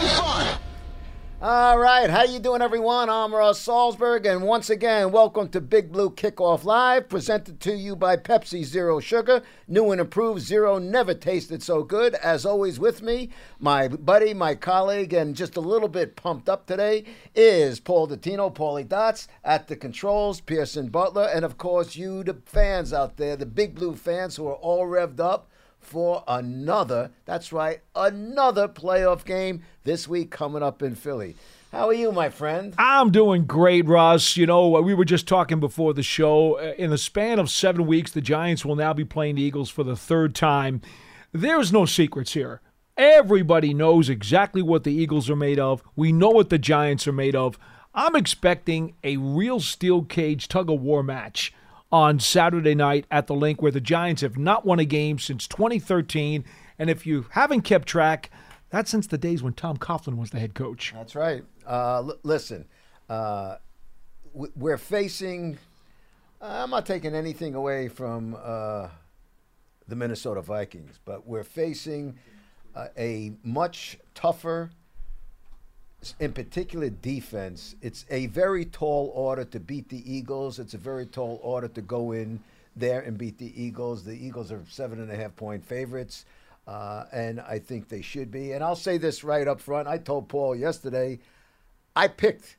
fun. All right, how you doing, everyone? I'm Russ Salzberg, and once again, welcome to Big Blue Kickoff Live, presented to you by Pepsi Zero Sugar, new and improved Zero, never tasted so good. As always, with me, my buddy, my colleague, and just a little bit pumped up today is Paul Dottino, Paulie Dots at the controls, Pearson Butler, and of course, you, the fans out there, the Big Blue fans who are all revved up for another, that's right, another playoff game this week coming up in Philly. How are you, my friend? I'm doing great, Russ. You know, we were just talking before the show. Uh, In the span of seven weeks, the Giants will now be playing the Eagles for the third time. There's no secrets here. Everybody knows exactly what the Eagles are made of. We know what the Giants are made of. I'm expecting a real steel cage tug of war match on Saturday night at the Linc where the Giants have not won a game since 2013. And if you haven't kept track, that's since the days when Tom Coughlin was the head coach. That's right. Uh, l- listen, uh, we're facing. I'm not taking anything away from uh, the Minnesota Vikings, but we're facing uh, a much tougher, in particular, defense. It's a very tall order to beat the Eagles. It's a very tall order to go in there and beat the Eagles. The Eagles are seven and a half point favorites. Uh, and I think they should be. And I'll say this right up front. I told Paul yesterday, I picked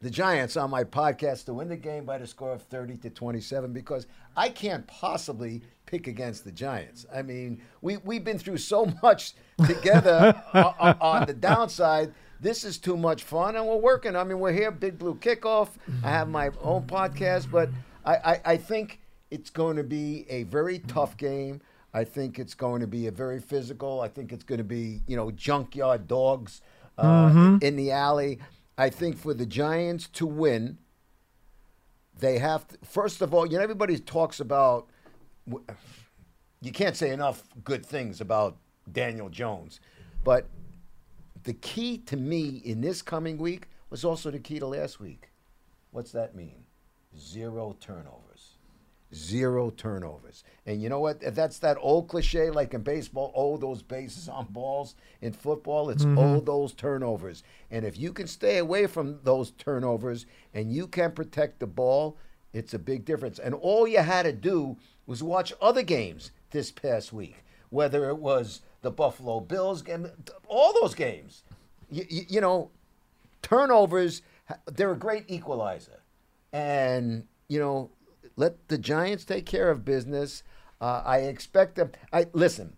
the Giants on my podcast to win the game by the score of 30 to 27 because I can't possibly pick against the Giants. I mean, we, we've been through so much together on, on the downside. This is too much fun, and we're working. I mean, we're here, Big Blue Kickoff. I have my own podcast, but I, I, I think it's going to be a very tough game. I think it's going to be a very physical. I think it's going to be, you know, junkyard dogs uh, in the alley. I think for the Giants to win, they have to, first of all, you know, everybody talks about, you can't say enough good things about Daniel Jones, but the key to me in this coming week was also the key to last week. What's that mean? Zero turnovers. Zero turnovers. And you know what? That's that old cliche like in baseball, oh, those bases on balls. In football, it's mm-hmm. oh, those turnovers. And if you can stay away from those turnovers and you can protect the ball, it's a big difference. And all you had to do was watch other games this past week, whether it was the Buffalo Bills game, all those games. You, you, you know, turnovers, they're a great equalizer. And, you know, let the Giants take care of business. Uh, I expect them. I Listen,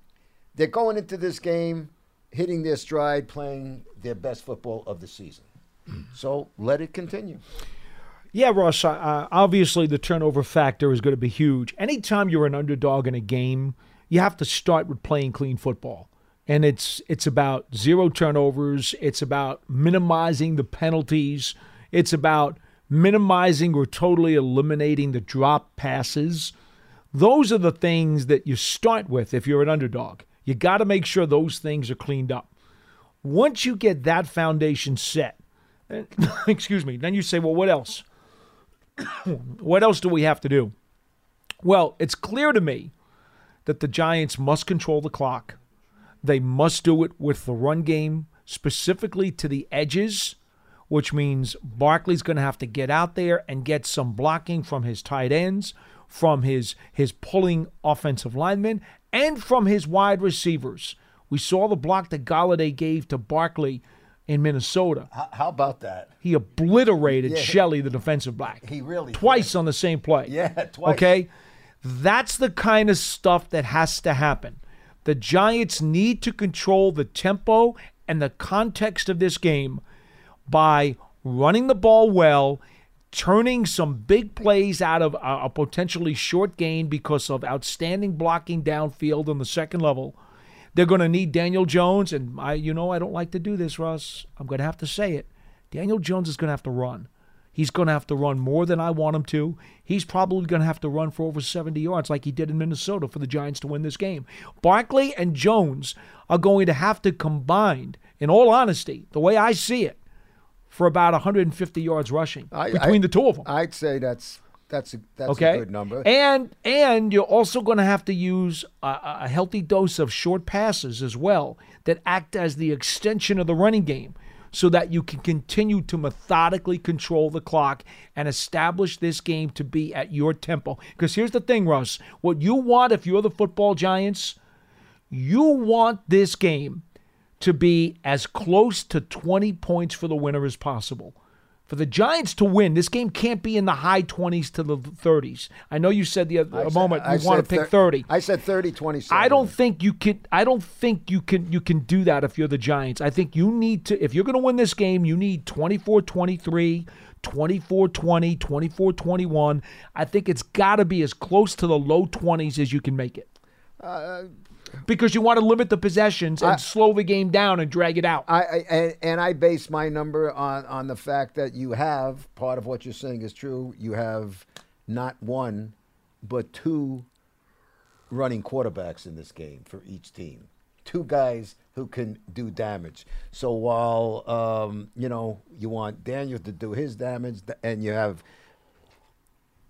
they're going into this game hitting their stride, playing their best football of the season. So let it continue. Yeah, Russ. Uh, obviously, the turnover factor is going to be huge. Anytime you're an underdog in a game, you have to start with playing clean football, and it's it's about zero turnovers. It's about minimizing the penalties. It's about minimizing or totally eliminating the drop passes. Those are the things that you start with if you're an underdog. You got to make sure those things are cleaned up. Once you get that foundation set, excuse me, then you say, well, what else? what else do we have to do? Well, it's clear to me that the Giants must control the clock. They must do it with the run game, specifically to the edges, which means Barkley's going to have to get out there and get some blocking from his tight ends, from his his pulling offensive linemen, and from his wide receivers. We saw the block that Golladay gave to Barkley in Minnesota. How, about that? He obliterated Yeah. Shelley, the defensive back. He really twice on the same play. Yeah, twice. Okay, that's the kind of stuff that has to happen. The Giants need to control the tempo and the context of this game by running the ball well, turning some big plays out of a, potentially short gain because of outstanding blocking downfield on the second level. They're going to need Daniel Jones, and I, you know, I don't like to do this, Russ. I'm going to have to say it. Daniel Jones is going to have to run. He's going to have to run more than I want him to. He's probably going to have to run for over 70 yards like he did in Minnesota for the Giants to win this game. Barkley and Jones are going to have to combine, in all honesty, the way I see it, for about 150 yards rushing I- between I- the two of them. I'd say that's that's a, that's okay, a good number. And and you're also going to have to use a, a healthy dose of short passes as well that act as the extension of the running game, so that you can continue to methodically control the clock and establish this game to be at your tempo. Because here's the thing, Russ: what you want if you're the football Giants, you want this game to be as close to 20 points for the winner as possible. For the Giants to win, this game can't be in the high 20s to the 30s. I know you said the other I a said- moment I you want to pick thir- 30. I said 30, 27. I don't think you can I don't think you can you can do that if you're the Giants. I think you need to if you're going to win this game, you need 24-23, 24-20, 24-21. I think it's got to be as close to the low 20s as you can make it. Uh, because you want to limit the possessions and I- slow the game down and drag it out. I, I and, and I base my number on on the fact that you have part of what you're saying is true. You have not one, but two running quarterbacks in this game for each team. Two guys who can do damage. So while um, you know you want Daniel to do his damage, and you have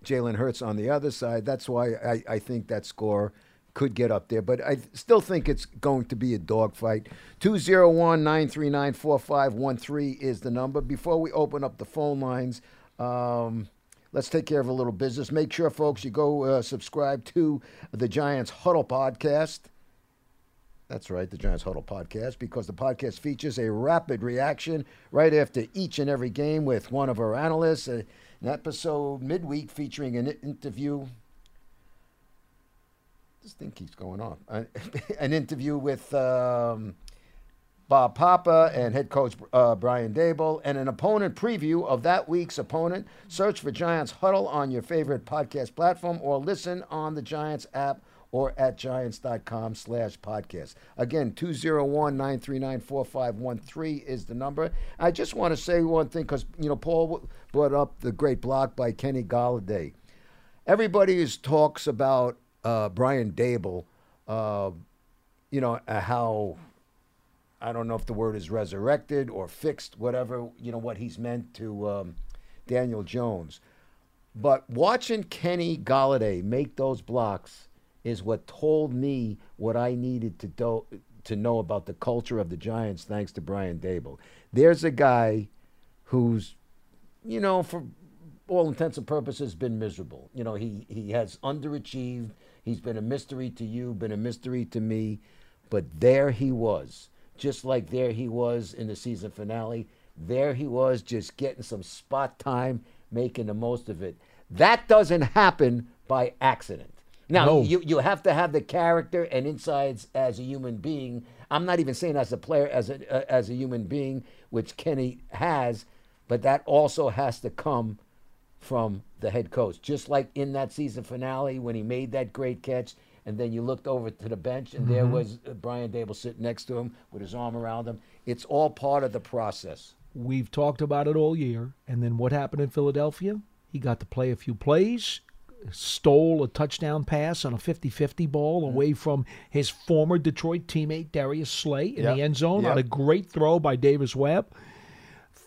Jalen Hurts on the other side, that's why I, I think that score could get up there. But I still think it's going to be a dogfight. 201 939 4513 is the number. Before we open up the phone lines, um, let's take care of a little business. Make sure, folks, you go uh, subscribe to the Giants Huddle podcast. That's right, the Giants Huddle podcast, because the podcast features a rapid reaction right after each and every game with one of our analysts. Uh, an episode midweek featuring an interview. This thing keeps going on. An interview with um, Bob Papa and head coach uh, Brian Daboll, and an opponent preview of that week's opponent. Search for Giants Huddle on your favorite podcast platform or listen on the Giants app or at giants.com slash podcast. Again, 201-939-4513 is the number. I just want to say one thing because, you know, Paul brought up the great block by Kenny Golladay. Everybody is talks about uh, Brian Daboll, uh, you know, uh, how I don't know if the word is resurrected or fixed, whatever, you know, what he's meant to um, Daniel Jones. But watching Kenny Golladay make those blocks is what told me what I needed to do, to know about the culture of the Giants, thanks to Brian Daboll. There's a guy who's, you know, for all intents and purposes, been miserable. You know, he, he has underachieved. He's been a mystery to you, been a mystery to me. But there he was, just like there he was in the season finale. There he was, just getting some spot time, making the most of it. That doesn't happen by accident. Now, No. you, you have to have the character and insides as a human being. I'm not even saying as a player, as a, uh, as a human being, which Kenny has, but that also has to come from the head coach. Just like in that season finale when he made that great catch, and then you looked over to the bench, and there was uh, Brian Daboll sitting next to him with his arm around him. It's all part of the process. We've talked about it all year. And then what happened in Philadelphia? He got to play a few plays, stole a touchdown pass on a 50 50 ball Mm-hmm. away from his former Detroit teammate, Darius Slay, in Yep. the end zone on a great throw by Davis Webb.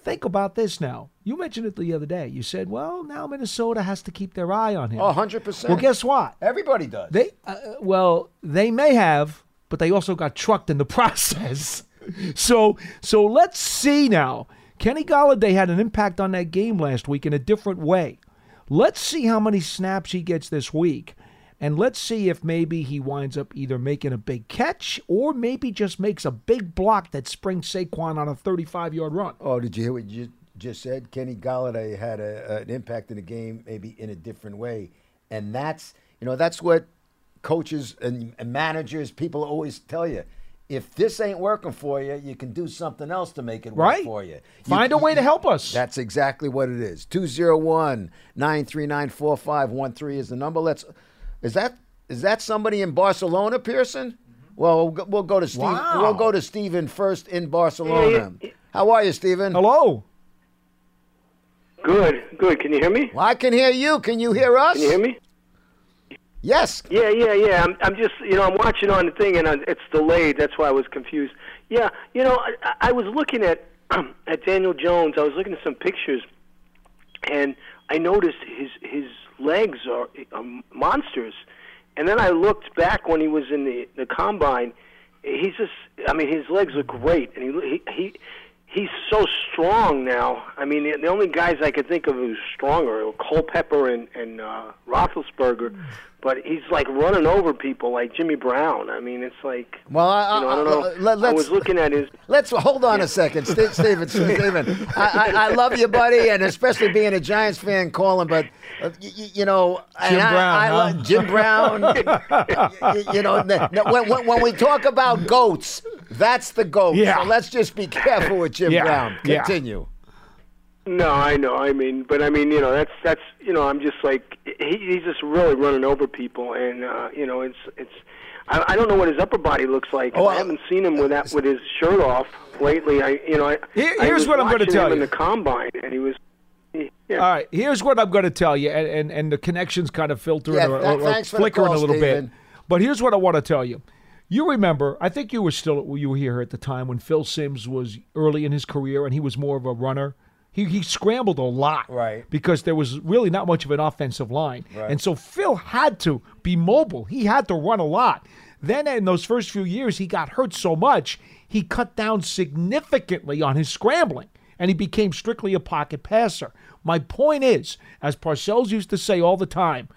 Think about this now. You mentioned it the other day. You said, well, now Minnesota has to keep their eye on him. Oh, 100%. Well, guess what? Everybody does. They uh, well, they may have, but they also got trucked in the process. so, so let's see now. Kenny Golladay had an impact on that game last week in a different way. Let's see how many snaps he gets this week. And let's see if maybe he winds up either making a big catch or maybe just makes a big block that springs Saquon on a 35 yard run. Oh, did you hear what you just said? Kenny Golladay had a, an impact in the game, maybe in a different way, and that's you know that's what coaches and, and managers, people always tell you. If this ain't working for you, you can do something else to make it work Right. for you. You- Find a way to help us. That's exactly what it is. 201 939 4513 is the number. Let's is that is that somebody in Barcelona, Pearson? Well, we'll go, we'll go to Steve. Wow. We'll go to Stephen first in Barcelona. How are you, Stephen? Hello. Good, good. Can you hear me? Well, I can hear you. Can you hear us? Can you hear me? Yes. Yeah, yeah, yeah. I'm, I'm just, you know, I'm watching on the thing and uh, it's delayed. That's why I was confused. Yeah, you know, I, I was looking at at Daniel Jones. I was looking at some pictures, and I noticed his his legs are um, monsters. And then I looked back when he was in the the combine. He's just, I mean, his legs look great, and he he. he He's so strong now. I mean, the, the only guys I could think of who's stronger are Culpepper and and uh, Roethlisberger, but he's like running over people like Jimmy Brown. I mean, it's like Well, I, you know, I don't know. let, I let's was looking at his. let's hold on a second, Ste- Stephen. Stephen, I, I, I love you, buddy, and especially being a Giants fan, calling. But uh, y- y- you know, and Jim I, Brown, I huh? Jim Brown. y- you know, n- n- when, when, when we talk about goats, that's the goat. Yeah. So let's just be careful with Jim Yeah, Brown. yeah. Continue. No, I know. I mean, but I mean, you know, that's that's you know, I'm just like he, he's just really running over people, and uh, you know, it's it's. I, I don't know what his upper body looks like. Oh, I haven't seen him with that with his shirt off lately. I you know, I, Here- I here's was what I'm gonna tell him in the combine, and he was. Yeah. All right, here's what I'm going to tell you, and, and, and the connection's kind of filtering Yeah, or, or- or thanks for the flickering call, a little Stephen. bit. But here's what I want to tell you. You remember, I think you were still you were here at the time when Phil Simms was early in his career, and he was more of a runner. He he scrambled a lot, Right. Because there was really not much of an offensive line, Right. and so Phil had to be mobile. He had to run a lot. Then in those first few years, he got hurt so much he cut down significantly on his scrambling, and he became strictly a pocket passer. My point is, as Parcells used to say all the time,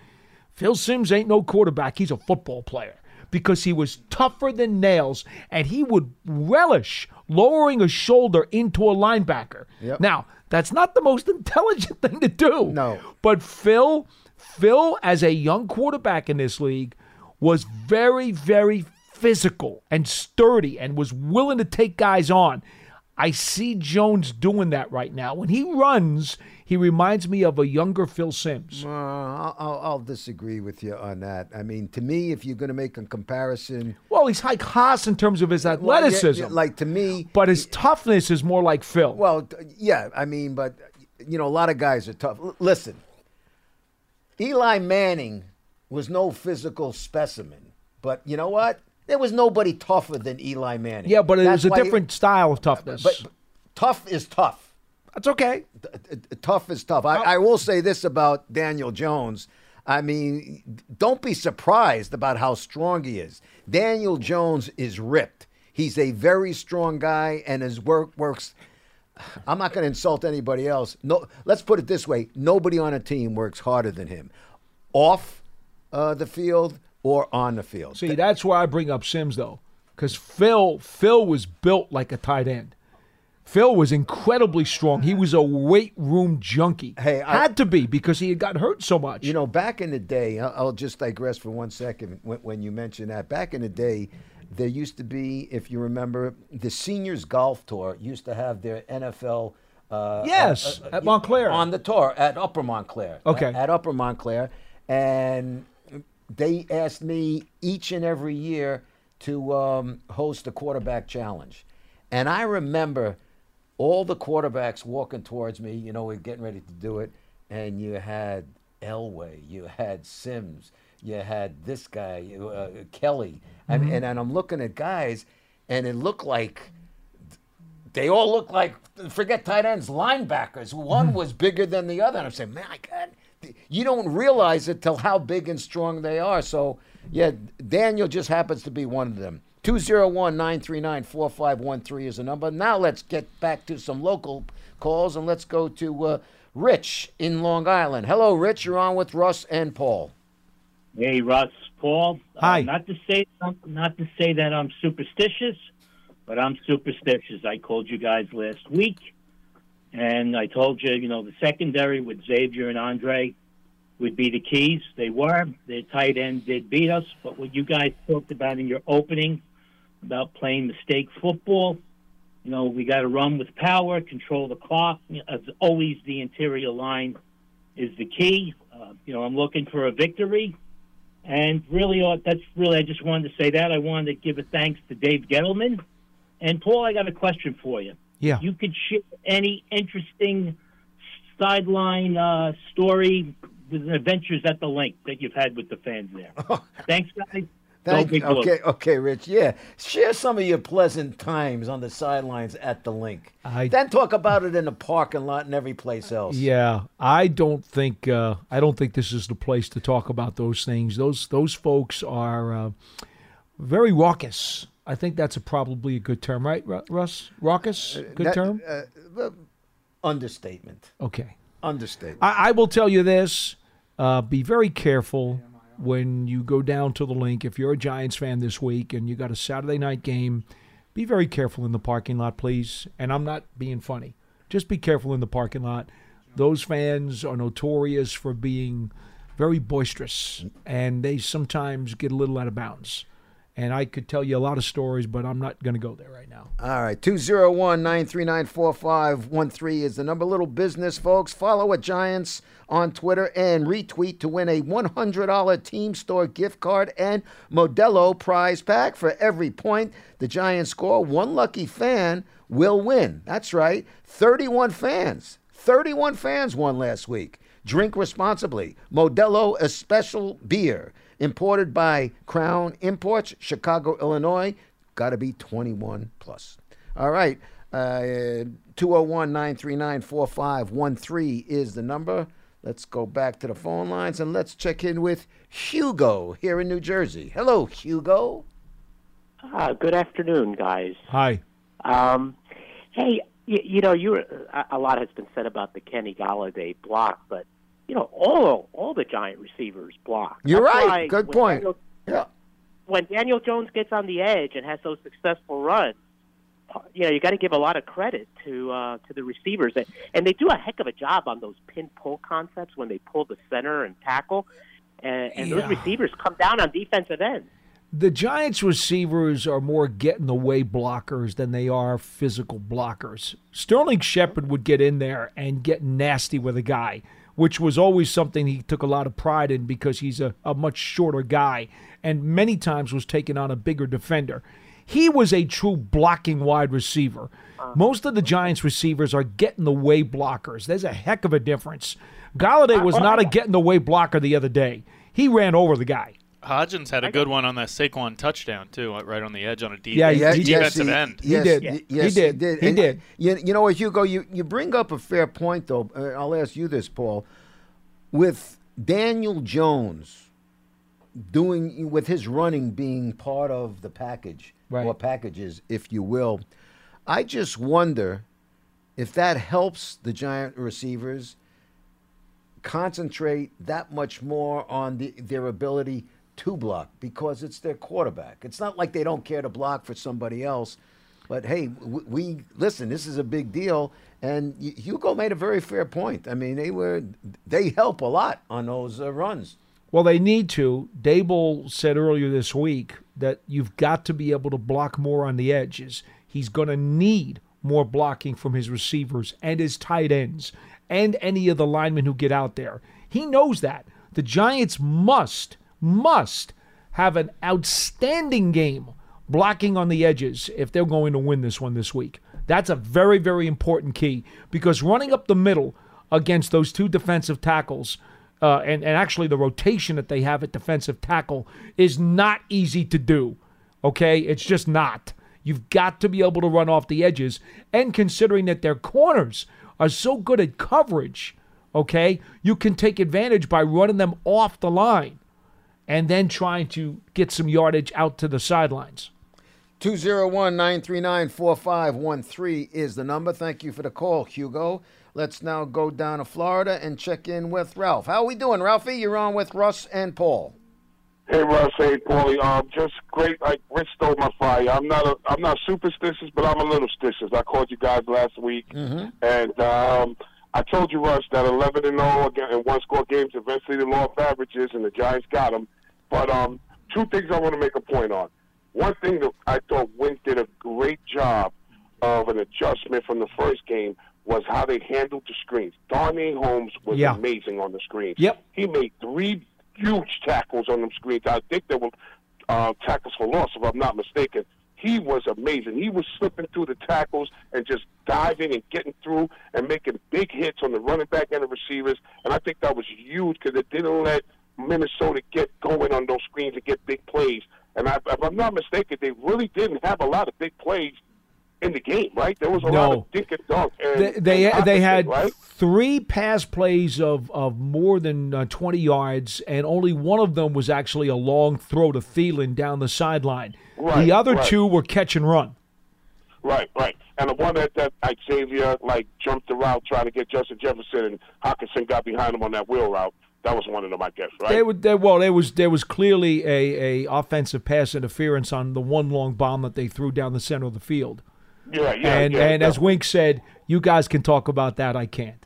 Phil Simms ain't no quarterback. He's a football player because he was tougher than nails and he would relish lowering a shoulder into a linebacker. Yep. Now, that's not the most intelligent thing to do. No. But Phil, Phil, as a young quarterback in this league, was very, very physical and sturdy and was willing to take guys on. I see Jones doing that right now. When he runs, he reminds me of a younger Phil Simms. Uh, I'll, I'll, disagree with you on that. I mean, to me, if you're going to make a comparison, Well, he's like Haas in terms of his well, yeah, athleticism, yeah, like to me, but his toughness is more like Phil. Well, yeah, I mean, but you know, a lot of guys are tough. L- listen, Eli Manning was no physical specimen, but you know what? There was nobody tougher than Eli Manning. yeah, but it That's was a different style of toughness. But, but tough is tough. That's okay. Tough is tough. I, I will say this about Daniel Jones. I mean, don't be surprised about how strong he is. Daniel Jones is ripped. He's a very strong guy, and his work works. I'm not going to insult anybody else. No, let's put it this way: nobody on a team works harder than him, off uh, the field or on the field. See, that's why I bring up Simms though, because Phil Phil was built like a tight end. Phil was incredibly strong. He was a weight room junkie. Hey, I- had to be because he had gotten hurt so much. You know, back in the day, I'll I'll just digress for one second when, when you mention that. Back in the day, there used to be, if you remember, the seniors golf tour used to have their NFL. Uh, Yes, uh, uh, at Montclair. On the tour at Upper Montclair. Okay. At, at Upper Montclair, and they asked me each and every year to um, host the quarterback challenge, and I remember all the quarterbacks walking towards me. You know, we're getting ready to do it, and you had Elway, you had Simms, you had this guy, uh, Kelly, and, and and I'm looking at guys, and it looked like they all looked like forget tight ends, linebackers. One was bigger than the other, and I'm saying, man, I God, you don't realize it till how big and strong they are. So yeah, Daniel just happens to be one of them. 201-939-4513 is the number. Now let's get back to some local calls and let's go to uh, Rich in Long Island. Hello, Rich. You're on with Russ and Paul. Hey, Russ, Paul. Hi. Uh, not to say not to say that I'm superstitious, but I'm superstitious. I called you guys last week, and I told you, you know, the secondary with Xavier and Andre would be the keys. They were. Their tight end did beat us, but what you guys talked about in your opening about playing mistake football, you know, we got to run with power, control the clock. As always, the interior line is the key. Uh, you know, I'm looking for a victory. And really, uh, that's really, I just wanted to say that. I wanted to give a thanks to Dave Gettleman. And Paul, I got a question for you. Yeah. You could share any interesting sideline uh, story with adventures at the Linc that you've had with the fans there. Thanks, guys. Thank Go you. Okay, okay, Rich. Yeah, share some of your pleasant times on the sidelines at the Linc. I- then talk about it in the parking lot and every place else. Yeah, I don't think uh, I don't think this is the place to talk about those things. Those those folks are uh, very raucous. I think that's a, probably a good term, right, Russ? Raucous, good That- term. uh, understatement. Okay. Understatement. I, I will tell you this: uh, be very careful when you go down to the Linc. If you're a Giants fan this week and you got a Saturday night game, be very careful in the parking lot, please. And I'm not being funny. Just be careful in the parking lot. Those fans are notorious for being very boisterous, and they sometimes get a little out of bounds. And I could tell you a lot of stories, but I'm not going to go there right now. All right, 201 939 4513 is the number. Little business, folks. Follow at Giants on Twitter and retweet to win a $100 Team Store gift card and Modelo prize pack. For every point the Giants score, one lucky fan will win. That's right, 31 fans. 31 fans won last week. Drink responsibly. Modelo, a special beer. Imported by Crown Imports, Chicago, Illinois. Got to be 21 plus. All right. Uh, 201 939 4513 is the number. Let's go back to the phone lines and let's check in with Hugo here in New Jersey. Hello, Hugo. Uh, good afternoon, guys. Hi. Um, hey, you, you know, you were, a, a lot has been said about the Kenny Golladay block, but you know, all all the Giant receivers block. You're That's right. Good point. Daniel, Yeah. when Daniel Jones gets on the edge and has those successful runs, you know, you got to give a lot of credit to uh, to the receivers, and, and they do a heck of a job on those pin pull concepts when they pull the center and tackle, and, and Yeah. those receivers come down on defensive ends. The Giants receivers are more get in the way blockers than they are physical blockers. Sterling Shepard would get in there and get nasty with a guy, which was always something he took a lot of pride in because he's a, a much shorter guy and many times was taking on a bigger defender. He was a true blocking wide receiver. Uh-huh. Most of the Giants receivers are get in the way blockers. There's a heck of a difference. Golladay uh, was not a get in the way blocker the other day. He ran over the guy. Hodgins had a good one on that Saquon touchdown too, uh, right on the edge on a deep Yeah, Yeah, he- defensive yes, end. He, yes, did. y- He Yes, did. He And, did. You, you know what, Hugo? You, you bring up a fair point, though. Uh, I'll ask you this, Paul. With Daniel Jones doing, with his running being part of the package, Right. or packages, if you will, I just wonder if that helps the Giant receivers concentrate that much more on the, their ability to block because it's their quarterback. It's not like they don't care to block for somebody else. But hey, we, we listen. This is a big deal, and Hugo made a very fair point. I mean, they were they help a lot on those uh, runs. Well, they need to. Daboll said earlier this week that you've got to be able to block more on the edges. He's going to need more blocking from his receivers and his tight ends and any of the linemen who get out there. He knows that. The Giants must, must have an outstanding game blocking on the edges if they're going to win this one this week. That's a very, very important key because running up the middle against those two defensive tackles uh, and, and actually the rotation that they have at defensive tackle is not easy to do. Okay? It's just not. You've got to be able to run off the edges. And considering that their corners are so good at coverage, okay, you can take advantage by running them off the line and then trying to get some yardage out to the sidelines. 201 939 4513 is the number. Thank you for the call, Hugo. Let's now go down to Florida and check in with Ralph. How are we doing, Ralphie? You're on with Russ and Paul. Hey Russ, hey Paulie. Um, just great. Like Rich stole my fire. I'm not a, I'm not superstitious, but I'm a little stitious. I called you guys last week, Mm-hmm. and um, I told you Russ that 11 and 0 again in one score games. Eventually, the law of averages, and the Giants got them. But um, two things I want to make a point on. One thing that I thought Wink did a great job of an adjustment from the first game was how they handled the screens. Darnay Holmes was Yeah. amazing on the screens. Yep. He made three huge tackles on them screens. I think they were uh, tackles for loss, if I'm not mistaken. He was amazing. He was slipping through the tackles and just diving and getting through and making big hits on the running back and the receivers. And I think that was huge because it didn't let Minnesota get going on those screens and get big plays. And I, if I'm not mistaken, they really didn't have a lot of big plays in the game, right? There was a lot of dink and dunk. And, They they, and they had right? three pass plays of, of more than uh, 20 yards, and only one of them was actually a long throw to Thielen down the sideline. Right, the other right. two were catch and run. Right, right. And the one that, that like Xavier like jumped the route trying to get Justin Jefferson and Hockenson got behind him on that wheel route. That was one of them, I guess, right? They would, they, well, there was there was clearly a, a offensive pass interference on the one long bomb that they threw down the center of the field. Yeah, yeah, and yeah. and as. Wink said, you guys can talk about that. I can't.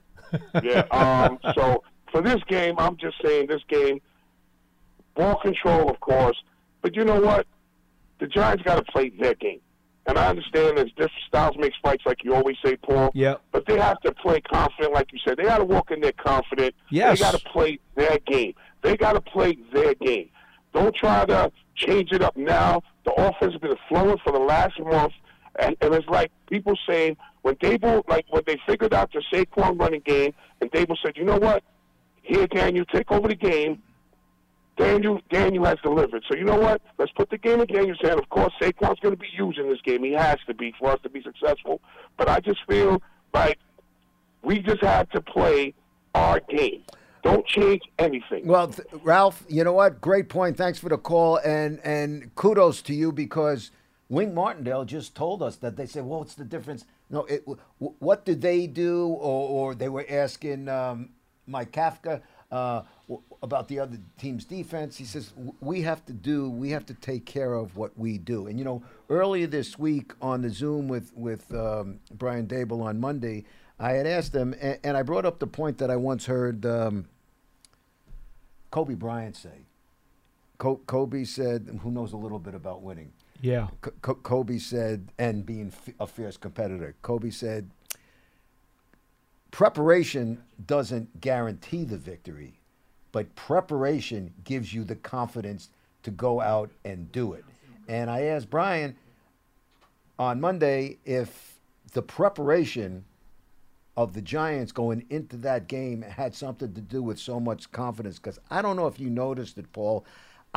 yeah. Um, so for this game, I'm just saying this game, ball control, of course, but you know what? The Giants got to play their game. And I understand there's different styles makes fights, like you always say, Paul. Yep. But they have to play confident, like you said. They got to walk in there confident. Yes. They got to play their game. They got to play their game. Don't try to change it up now. The offense has been flowing for the last month, and, and it's like people saying when Daboll, like when they figured out the Saquon running game, and Daboll said, "You know what? Here, Daniel, take over the game." Daniel, Daniel has delivered. So you know what? Let's put the game in Daniel's hand. Of course, Saquon's going to be used in this game. He has to be for us to be successful. But I just feel like we just have to play our game. Don't change anything. Well, th- Ralph, you know what? Great point. Thanks for the call, and and kudos to you because Wink Martindale just told us that they said, "Well, what's the difference?" No, it, what did they do? Or, or they were asking um, Mike Kafka uh, about the other team's defense. He says, "We have to do. We have to take care of what we do." And you know, earlier this week on the Zoom with with um, Brian Daboll on Monday. I had asked him, and, and I brought up the point that I once heard um, Kobe Bryant say. Kobe said, who knows a little bit about winning. Yeah. Kobe said, and being a fierce competitor, Kobe said, preparation doesn't guarantee the victory, but preparation gives you the confidence to go out and do it. And I asked Brian on Monday if the preparation of the Giants going into that game had something to do with so much confidence. Because I don't know if you noticed it, Paul.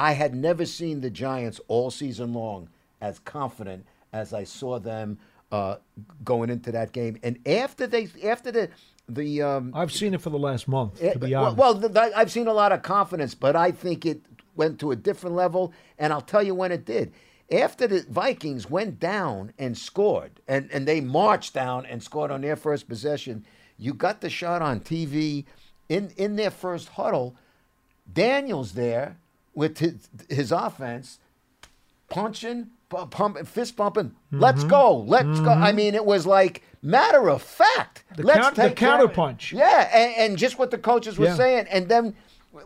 I had never seen the Giants all season long as confident as I saw them uh, going into that game. And after they, after the, the um, I've seen it for the last month, Eh, to be well- honest. Well, th- I've seen a lot of confidence, but I think it went to a different level, and I'll tell you when it did. After the Vikings went down and scored, and, and they marched down and scored on their first possession, you got the shot on TV in, in their first huddle. Daniels there with his, his offense punching, pu- pumping, fist pumping. Mm-hmm. Let's go, let's go. I mm-hmm. mean, it was like matter of fact. The let's count- the take care of- counterpunch. Yeah, and, and just what the coaches were Yeah. saying, and then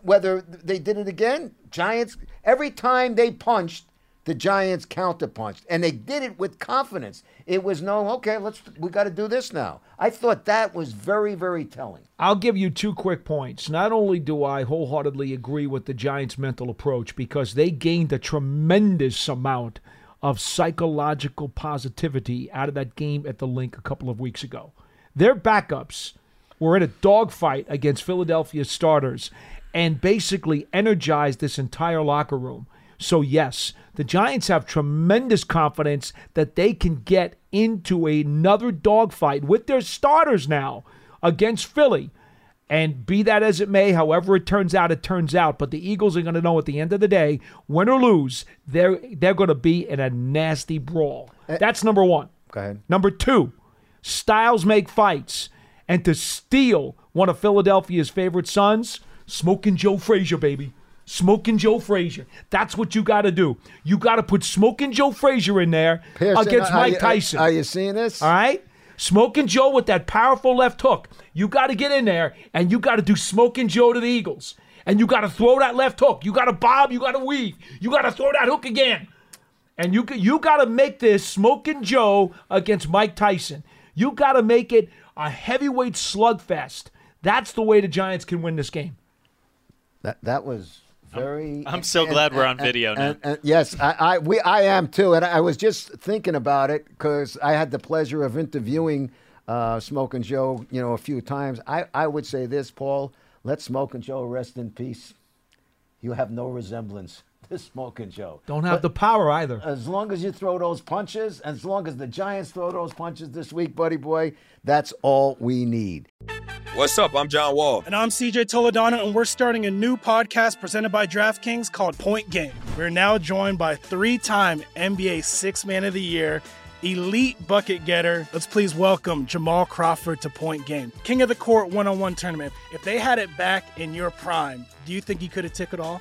whether they did it again, Giants. Every time they punched, the Giants counterpunched, and they did it with confidence. It was no, okay, let's we got to do this now. I thought that was very, very telling. I'll give you two quick points. Not only do I wholeheartedly agree with the Giants' mental approach because they gained a tremendous amount of psychological positivity out of that game at the Linc a couple of weeks ago. Their backups were in a dogfight against Philadelphia starters and basically energized this entire locker room. So, yes, the Giants have tremendous confidence that they can get into another dogfight with their starters now against Philly. And be that as it may, however it turns out, it turns out. But the Eagles are going to know at the end of the day, win or lose, they're they're going to be in a nasty brawl. Eh. That's number one. Go ahead. Number two, styles make fights. And to steal one of Philadelphia's favorite sons, Smoking Joe Frazier, baby. Smoking Joe Frazier. That's what you got to do. You got to put Smoking Joe Frazier in there Pearson, against are Mike you- uh, Tyson. Are you seeing this? All right? Smoking Joe with that powerful left hook. You got to get in there and you got to do Smoking Joe to the Eagles. And you got to throw that left hook. You got to bob, you got to weave. You got to throw that hook again. And you you got to make this Smoking Joe against Mike Tyson. You got to make it a heavyweight slugfest. That's the way the Giants can win this game. That that was very. I'm so glad we're on video now. and- and- yes, I, I we I am too, and I was just thinking about it because I had the pleasure of interviewing uh, Smoking Joe, you know, a few times. I I would say this, Paul. Let Smoking Joe rest in peace. You have no resemblance to Smoking Joe. Don't have the power either. As long as you throw those punches, as long as the Giants throw those punches this week, buddy boy, that's all we need. What's up? I'm John Wall. And I'm CJ Toledano, and we're starting a new podcast presented by DraftKings called Point Game. We're now joined by three time NBA Six Man of the Year, elite bucket getter. Let's please welcome Jamal Crawford to Point Game, King of the Court one on one tournament. If they had it back in your prime, do you think you could have took it all?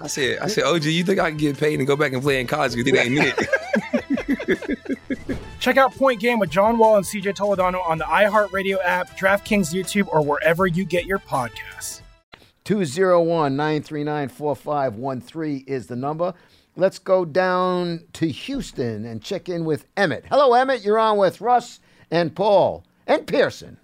I said, I said, OG, you think I can get paid and go back and play in college? Because it ain't it. Check out Point Game with John Wall and CJ Toledano on the iHeartRadio app, DraftKings YouTube, or wherever you get your podcasts. 201 939 4513 is the number. Let's go down to Houston and check in with Emmett. Hello, Emmett. You're on with Russ and Paul and Pearson.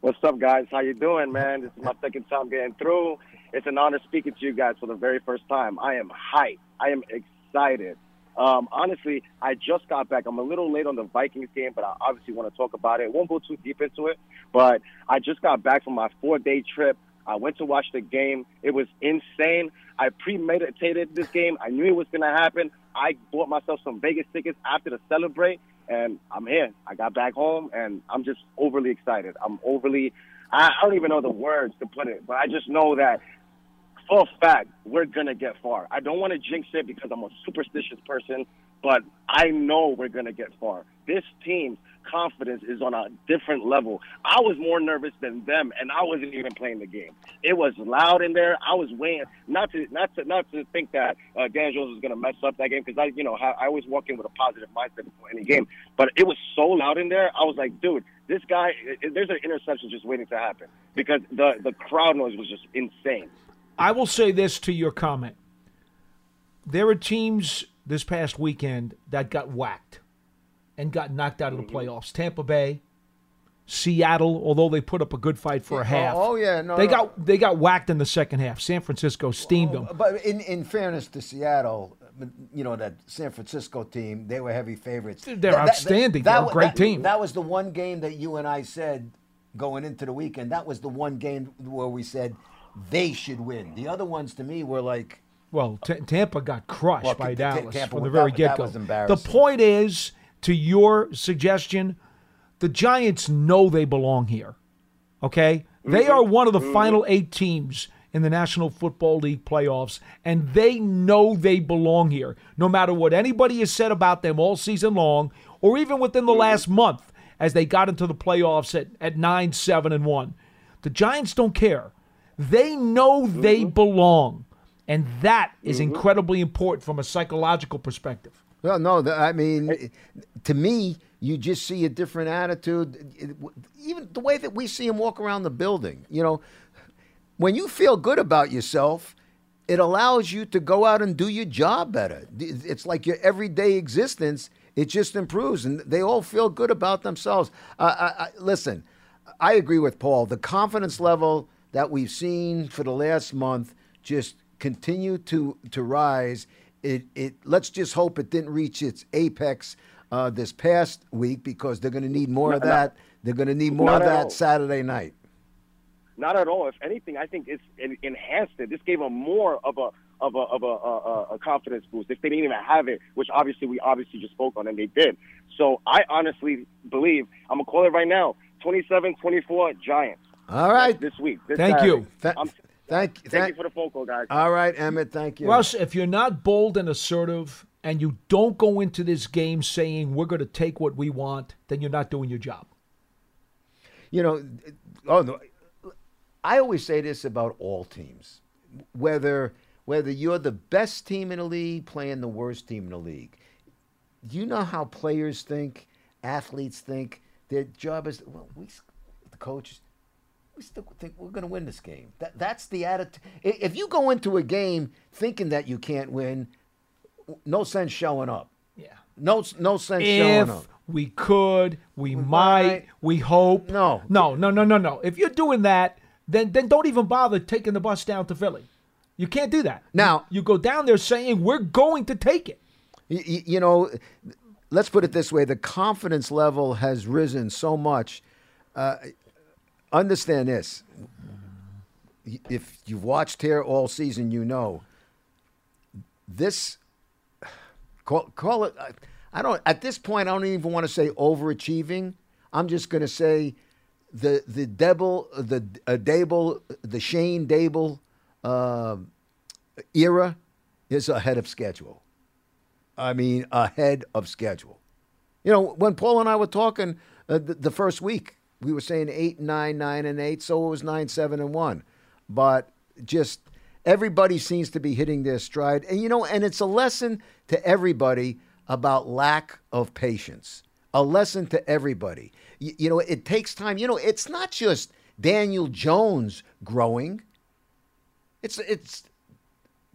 What's up, guys? How you doing, man? This is my second time getting through. It's an honor speaking to you guys for the very first time. I am hyped. I am excited. Um, honestly, I just got back. I'm a little late on the Vikings game, but I obviously want to talk about it. Won't go too deep into it, but I just got back from my four-day trip. I went to watch the game. It was insane. I premeditated this game. I knew it was going to happen. I bought myself some Vegas tickets after to celebrate, and I'm here. I got back home, and I'm just overly excited. I'm overly, I, I don't even know the words to put it, but I just know that a fact we're going to get far. I don't want to jinx it because I'm a superstitious person, but I know we're going to get far. This team's confidence is on a different level. I was more nervous than them, and I wasn't even playing the game. It was loud in there. I was waiting not to not to not to think that uh, Dan Jones was going to mess up that game because I you know I, I always walk in with a positive mindset before any game. But it was so loud in there. I was like, dude, this guy. There's an interception just waiting to happen because the the crowd noise was just insane. I will say this to your comment. There are teams this past weekend that got whacked and got knocked out of the mm-hmm. playoffs. Tampa Bay, Seattle, although they put up a good fight for a oh, half. Oh, yeah, no, they no. got they got whacked in the second half. San Francisco steamed them. But in, in fairness to Seattle, you know, that San Francisco team, they were heavy favorites. They're outstanding. They're a great that- team. That was the one game that you and I said going into the weekend. That was the one game where we said they should win. The other ones to me were like, Well, T- Tampa got crushed Well, by T- T- Dallas Tampa from the very get go. The point is, to your suggestion, the Giants know they belong here. Okay? They mm-hmm. are one of the mm-hmm. final eight teams in the National Football League playoffs, and they know they belong here. No matter what anybody has said about them all season long, or even within the mm-hmm. last month as they got into the playoffs at, at 9 7 and 1. The Giants don't care. They know they belong. And that is incredibly important from a psychological perspective. well, no, I mean, to me, you just see a different attitude. Even the way that we see him walk around the building, you know, when you feel good about yourself, it allows you to go out and do your job better. It's like your everyday existence. It just improves, and they all feel good about themselves. Uh, I, I, listen, I agree with Paul. The confidence level that we've seen for the last month just continue to to rise. It it let's just hope it didn't reach its apex uh, this past week because they're going to need more No, of no. that. They're going to need more of that all. Saturday night. Not at all. If anything, I think it's it enhanced it. This gave them more of a of a of a, a, a confidence boost. If they didn't even have it, which obviously we obviously just spoke on, and they did. So I honestly believe I'm gonna call it right now: 27-24 Giants. All right. This week. This Thank Saturday. you. Th- I'm- thank thank thank- you for the phone call, guys. All right, Emmett. Thank you. Russ, if you're not bold and assertive and you don't go into this game saying we're going to take what we want, then you're not doing your job. You know, oh no, I always say this about all teams, whether whether you're the best team in the league playing the worst team in the league. You know how players think, athletes think? Their job is well, we, the coaches, we still think we're going to win this game. That that's the attitude. If you go into a game thinking that you can't win, no sense showing up. Yeah. No no sense showing If up. we could, we might, we hope. No. No, no, no, no, no. If you're doing that, then then don't even bother taking the bus down to Philly. You can't do that. Now you go down there saying we're going to take it. You, you know, let's put it this way: the confidence level has risen so much. Uh, understand this: if you've watched here all season, you know this. Call, call it. I don't. At this point, I don't even want to say overachieving. I'm just going to say the the Debble, the uh, Daboll, the Schoen Daboll uh, era is ahead of schedule. I mean, ahead of schedule. You know, when Paul and I were talking uh, the, the first week, we were saying eight, nine, nine, and eight. So it was nine, seven, and one. But just everybody seems to be hitting their stride, and you know, and it's a lesson to everybody about lack of patience. A lesson to everybody. You, you know, it takes time. You know, it's not just Daniel Jones growing. It's it's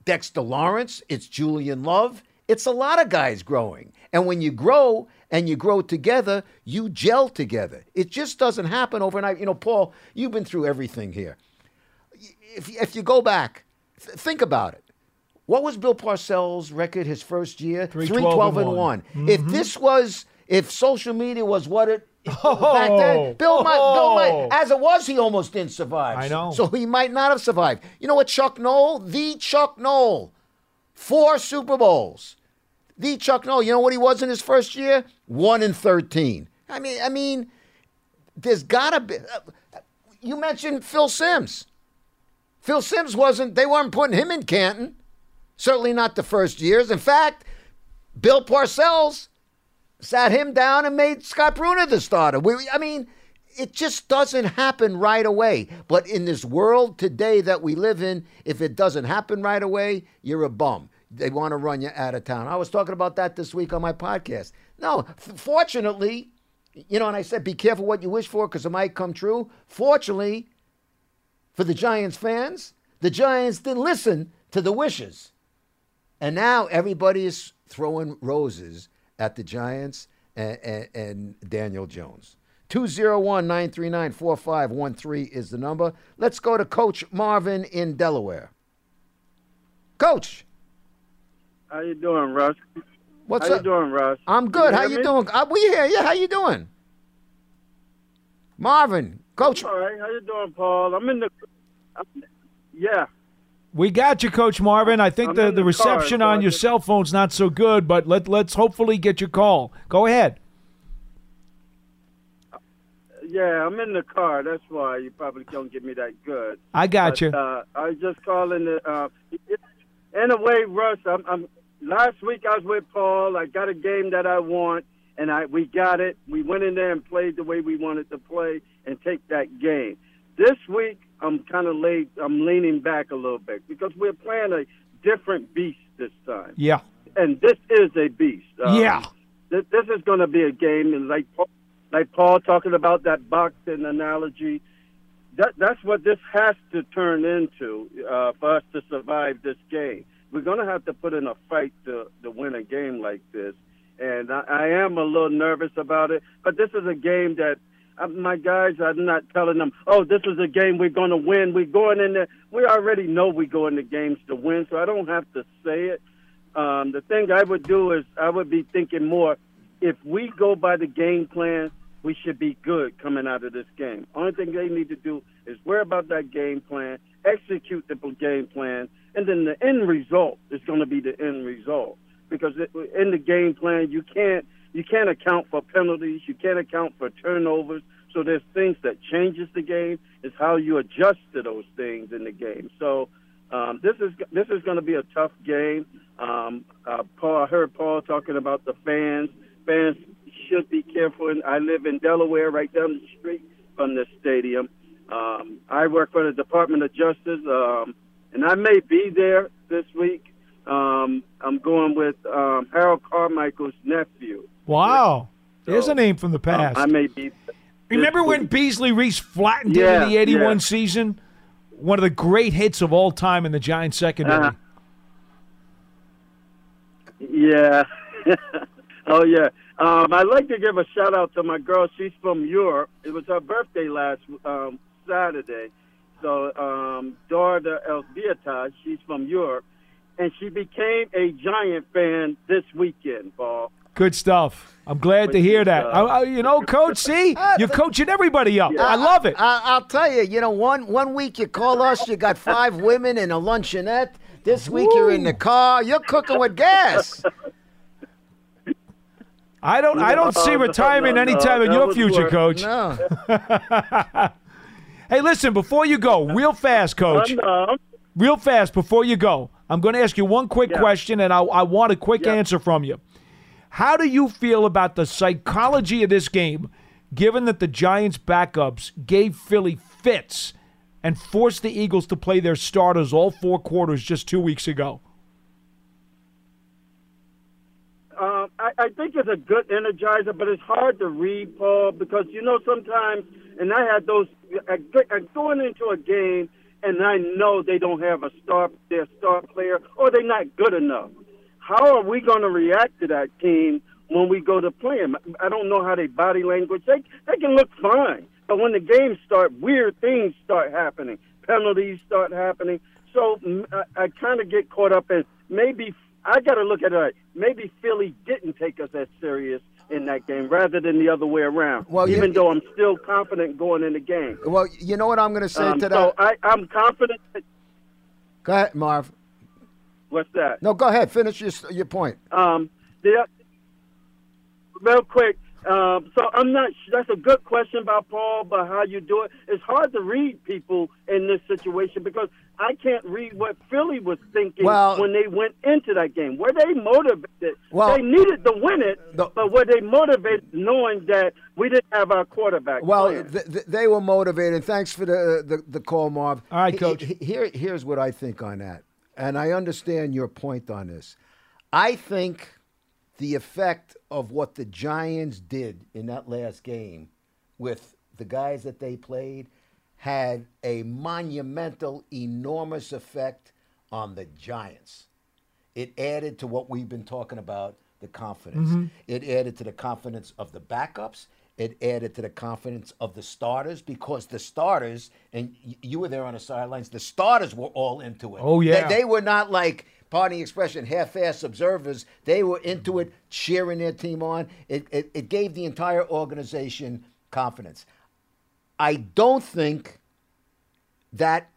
Dexter Lawrence, it's Julian Love, it's a lot of guys growing. And when you grow and you grow together, you gel together. It just doesn't happen overnight. You know, Paul, you've been through everything here. If, if you go back, th- think about it. What was Bill Parcells' record his first year? 312 and and one. 1. If mm-hmm. this was, if social media was what it back then, Bill might, Bill might, oh! as it was, he almost didn't survive. I know. So he might not have survived. You know what, Chuck Noll? The Chuck Noll. Four Super Bowls. The Chuck Noll. You know what he was in his first year? One in thirteen. I mean, I mean, there's gotta be. uh, you mentioned Phil Simms. Phil Simms wasn't. They weren't putting him in Canton. Certainly not the first years. In fact, Bill Parcells sat him down and made Scott Brunner the starter. We, I mean, it just doesn't happen right away. But in this world today that we live in, if it doesn't happen right away, you're a bum. They want to run you out of town. I was talking about that this week on my podcast. No, fortunately, you know, and I said, be careful what you wish for because it might come true. Fortunately, for the Giants fans, the Giants didn't listen to the wishes. And now everybody is throwing roses at the Giants and, and, and Daniel Jones. 201 939 4513 is the number. Let's go to Coach Marvin in Delaware. Coach, How you doing, Russ? what's How up? you doing, Russ? I'm good. Can How you me? doing? Uh, we here? Yeah. How you doing? Marvin, Coach. All right. How you doing, Paul? I'm in the. I'm, yeah. We got you, Coach Marvin. I think I'm the, in the the car, reception so on your just- cell phone's not so good, but let let's hopefully get your call. Go ahead. Yeah, I'm in the car. That's why you probably don't get me that good. I got But, you. Uh, I was just calling. The, uh, in a way, Russ, I'm, I'm. Last week I was with Paul. I got a game that I want, and I we got it. We went in there and played the way we wanted to play and take that game. This week I'm kind of laid. I'm leaning back a little bit because we're playing a different beast this time. Yeah. and this is a beast. Um, Yeah. This, this is going to be a game, and like Paul, like Paul talking about that boxing analogy. that that's what this has to turn into uh, for us to survive this game. We're going to have to put in a fight to to win a game like this, and I, I am a little nervous about it. But this is a game that uh, my guys, I'm not telling them, oh, this is a game we're going to win. We're going in there. We already know we go into games to win, so I don't have to say it. Um, the thing I would do is I would be thinking more. If we go by the game plan, we should be good coming out of this game. Only thing they need to do is worry about that game plan, execute the game plan, and then the end result is going to be the end result. Because in the game plan, you can't you can't account for penalties, you can't account for turnovers. So there's things that changes the game. It's how you adjust to those things in the game. So um, this is this is going to be a tough game. Um, uh, Paul, I heard Paul talking about the fans. Fans should be careful. And I live in Delaware, right down the street from the stadium. Um, I work for the Department of Justice, um, and I may be there this week. Um, I'm going with um, Harold Carmichael's nephew. Wow. There's a name from the past. I may be. Remember when Beasley Reece flattened him in the 81 yeah. season? One of the great hits of all time in the Giants secondary. Uh-huh. Yeah. oh yeah. Um, I'd like to give a shout out to my girl. She's from Europe. It was her birthday last um, Saturday. So um, Dorda Elzbieta, she's from Europe, and she became a Giant fan this weekend, Paul. Good stuff. I'm glad to hear that. I, I- you know, Coach, see, you're coaching everybody up. I love it. I, I'll tell you, you know, one one week you call us, you got five women and a luncheonette. This week you're in the car, you're cooking with gas. I don't. I don't see No, retirement no, no, anytime in your future, work. Coach. No. hey, listen. Before you go, real fast, Coach. Real fast before you go, I'm going to ask you one quick question, and I, I want a quick answer from you. How do you feel about the psychology of this game, given that the Giants' backups gave Philly fits and forced the Eagles to play their starters all four quarters just two weeks ago? Um, I, I think it's a good energizer, but it's hard to read, Paul, because you know sometimes, and I had those going into a game, and I know they don't have a star, their star player, or they're not good enough. How are we going to react to that team when we go to play them? I don't know how they body language. They they can look fine, but when the games start, weird things start happening. Penalties start happening. So I, I kind of get caught up in maybe I got to look at it. Like, maybe Philly didn't take us as serious in that game rather than the other way around. Well, you- even though I'm still confident going in the game. Well, you know what I'm going to say Um, to so that? I, I'm confident. That, Go ahead, Marv. what's that? No, go ahead. Finish your your point. Um, the, real quick. Um, so I'm not. That's a good question by Paul, but how you do it. It's hard to read people in this situation because I can't read what Philly was thinking Well- when they went into that game. Were they motivated? Well- they needed to win it, but were they motivated knowing that we didn't have our quarterback? Well, th- th- they were motivated. Thanks for the, uh, the the call, Marv. All right, He- Coach. he- Here, here's what I think on that, and I understand your point on this. I think the effect of what the Giants did in that last game with the guys that they played had a monumental, enormous effect on the Giants. It added to what we've been talking about the confidence. Mhm. It added to the confidence of the backups. It added to the confidence of the starters because the starters, and you were there on the sidelines, the starters were all into it. Oh, yeah. They, were not like, pardon the expression, half ass observers. They were into it, cheering their team on. It, it, it gave the entire organization confidence. I don't think that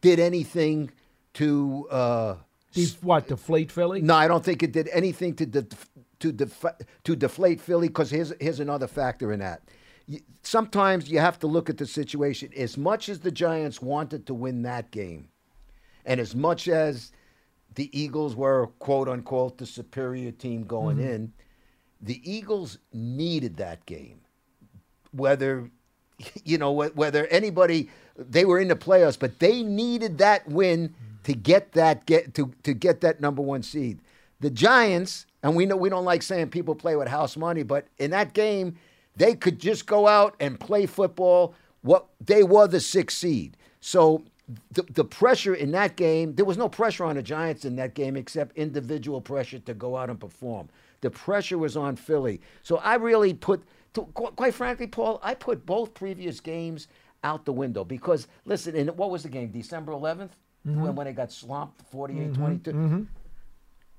did anything to uh, Def- what deflate Philly? No, I don't think it did anything to def- to def- to deflate Philly. Because here's here's another factor in that. You- Sometimes you have to look at the situation. As much as the Giants wanted to win that game, and as much as the Eagles were quote unquote the superior team going Mhm. in, the Eagles needed that game. Whether you know whether anybody they were in the playoffs, but they needed that win to get that get to to get that number one seed. The Giants, and we know we don't like saying people play with house money, but in that game, they could just go out and play football what they were the sixth seed. So the, the pressure in that game, there was no pressure on the Giants in that game except individual pressure to go out and perform. The pressure was on Philly. So I really put, to, quite frankly, Paul, I put both previous games out the window because, listen, in what was the game? December 11th? Mhm. When, when they got slumped 48 Mhm, 22? mhm.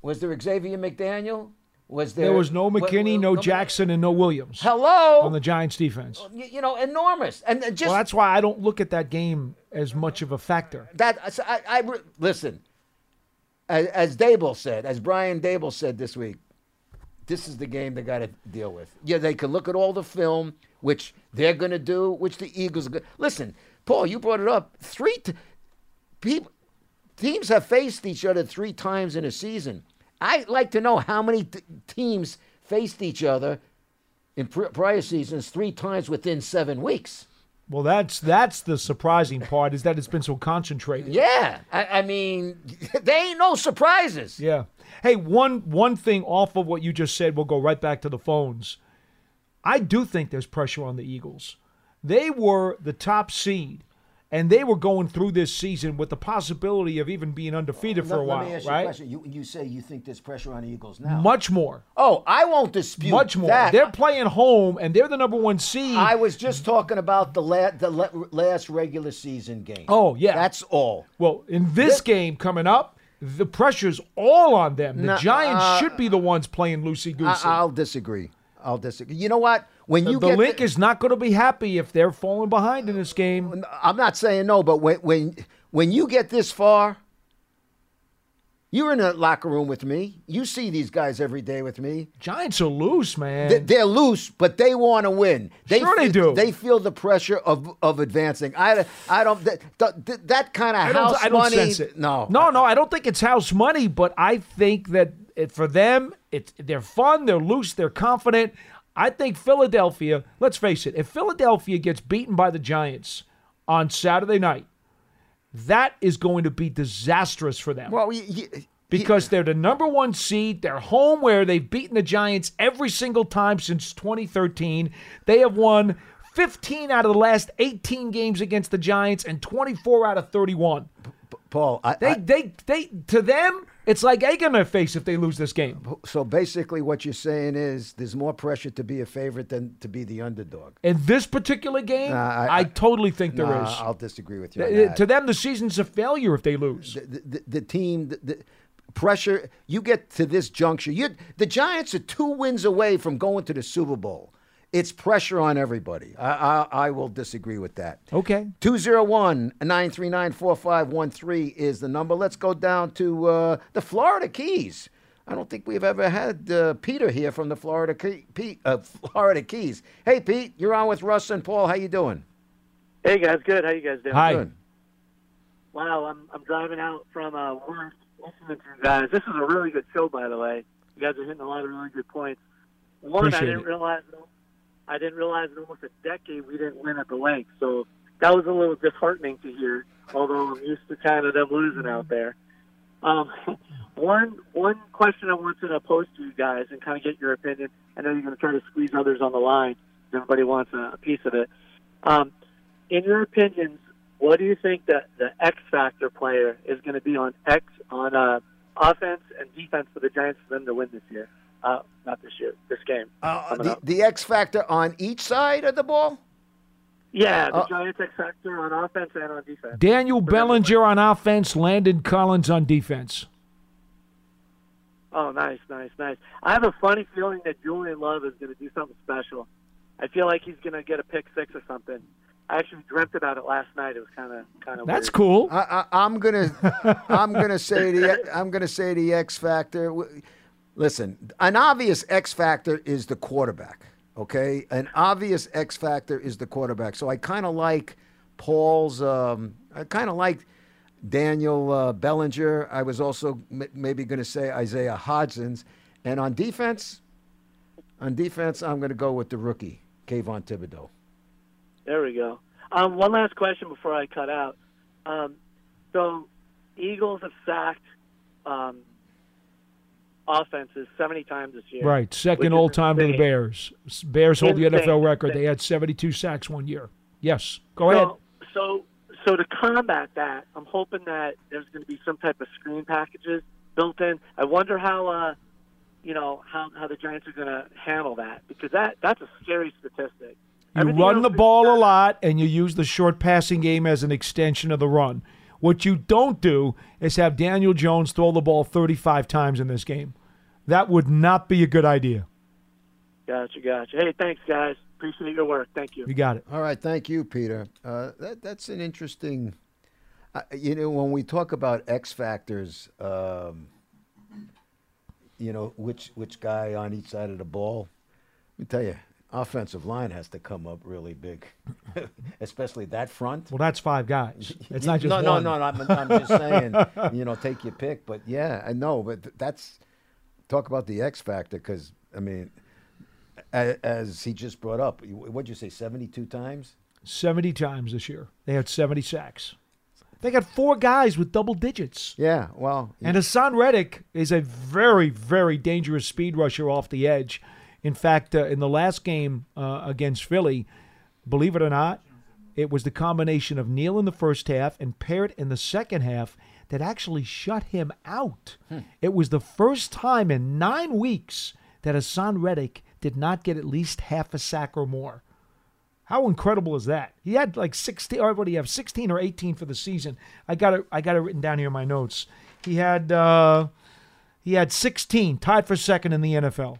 Was there Xavier McDaniel? Was there? There was no McKinney, wa- no Jackson, and no Williams. Hello? On the Giants defense. You, know, enormous. And uh, just well, that's why I don't look at that game as much of a factor. that so I, I listen. As, as Daboll said, as Brian Daboll said this week, this is the game they got to deal with. Yeah, they can look at all the film, which they're going to do, which the Eagles are going. Listen, Paul, you brought it up. Three t- people, teams have faced each other three times in a season. I'd like to know how many t- teams faced each other in pr- prior seasons three times within seven weeks. Well, that's that's the surprising part is that it's been so concentrated. Yeah, I, I mean, they ain't no surprises. Yeah. Hey, one one thing off of what you just said, we'll go right back to the phones. I do think there's pressure on the Eagles. They were the top seed, and they were going through this season with the possibility of even being undefeated for Let- a while, Let me ask you a right? question. You, you say you think there's pressure on the Eagles now. Much more. Oh, I won't dispute Much more. that. They're playing home, and they're the number one seed. I was just talking about the, la- the la- last regular season game. Oh, yeah. That's all. Well, in this game coming up, the pressure's all on them. The No, Giants uh, should be the ones playing loosey goosey. I'll disagree. I'll disagree. You know what? When you the get Linc is not going to be happy if they're falling behind in this game. I'm not saying no, but when when when you get this far, you're in the locker room with me. You see these guys every day with me. Giants are loose, man. They- They're loose, but they want to win. They Sure they feel- do. They feel the pressure of of advancing. I, I don't that, that, that kind of house I don't money. sense it. No, no, no. I don't think it's house money, but I think that it, for them, it's they're fun, they're loose, they're confident. I think Philadelphia. Let's face it. If Philadelphia gets beaten by the Giants on Saturday night, that is going to be disastrous for them. Well, y- y- because they're the number one seed. They're home where they've beaten the Giants every single time since 2013. They have won 15 out of the last 18 games against the Giants and 24 out of 31. Paul, I, They, they, they, to them, it's like egg on their face if they lose this game. So basically, what you're saying is there's more pressure to be a favorite than to be the underdog. In this particular game, Nah, I, I- totally think there is. I'll disagree with you. To them, the season's a failure if they lose. the, the, the team, pressure. You get to this juncture. You, the Giants are two wins away from going to the Super Bowl. It's pressure on everybody. I, I, I will disagree with that. Okay. 201 939 4513 is the number. Let's go down to uh, the Florida Keys. I don't think we've ever had uh, Peter here from the Florida Key, Pete, uh, Florida Keys. Hey, Pete, you're on with Russ and Paul. How you doing? Hey guys, good. How you guys doing? Hi. Good. Wow, I'm I'm driving out from uh, work listening to you guys. This is a really good show, by the way. You guys are hitting a lot of really good points. One, Appreciate I didn't it. realize I didn't realize in almost a decade we didn't win at the lake, so that was a little disheartening to hear. Although I'm used to kind of them losing out there. Um, one one question I wanted to pose to you guys and kind of get your opinion. I know you're going to try to squeeze others on the line. Everybody wants a, a piece of it. Um, in your opinions, what do you think that the X factor player is going to be on X on uh, offense and defense for the Giants for them to win this year? Uh, not this year, this game. Uh, the, the X factor on each side of the ball? yeah, the uh, Giants X factor on offense and on defense. Daniel Bellinger on offense, Landon Collins on defense. Oh, nice, nice, nice. I have a funny feeling that Julian Love is going to do something special. I feel like he's going to get a pick six or something. I actually dreamt about it last night. It was kind of kind of That's weird. cool. I, I, I'm gonna, I'm gonna say the, I'm gonna say the X factor. Listen, an obvious X factor is the quarterback. Okay, an obvious X factor is the quarterback. So I kind of like Paul's. Um, I kind of like Daniel uh, Bellinger. I was also m- maybe going to say Isaiah Hodgins. And on defense, on defense, I'm going to go with the rookie, Kayvon Thibodeaux. There we go. Um, one last question before I cut out. Um, so, Eagles have sacked um, offenses 70 times this year. Right, second all time to the. Bears. Bears hold the NFL record. They had 72 sacks one year. Yes, go ahead. So, so to combat that, I'm hoping that there's going to be some type of screen packages built in. I wonder how, uh, you know, how, how the Giants are going to handle that because that that's a scary statistic. You Everything run the ball a lot and you use the short passing game as an extension of the run. What you don't do is have Daniel Jones throw the ball 35 times in this game. That would not be a good idea. Gotcha, gotcha. Hey, thanks, guys. Appreciate your work. Thank you. You got it. All right, thank you, Peter. Uh, that that's an interesting. Uh, you know, when we talk about X factors, um, you know, which which guy on each side of the ball? Let me tell you, offensive line has to come up really big, especially that front. Well, that's five guys. It's not just no, one. no, no, no. I'm, I'm just saying, you know, take your pick. But yeah, I know. But that's talk about the X factor because I mean, as, as he just brought up, what'd you say, 72 times? 70 times this year. They had 70 sacks. They got four guys with double digits. Yeah, well, And Haason Reddick is a very, very dangerous speed rusher off the edge. In fact, uh, in the last game uh, against Philly, believe it or not, it was the combination of Neal in the first half and Parrott in the second half that actually shut him out. It was the first time in nine weeks that Haason Reddick did not get at least half a sack or more. How incredible is that? He had like 16 or what do you have 16 or 18 for the season. I got it I got it written down here in my notes. He had uh he had 16, tied for second in the NFL.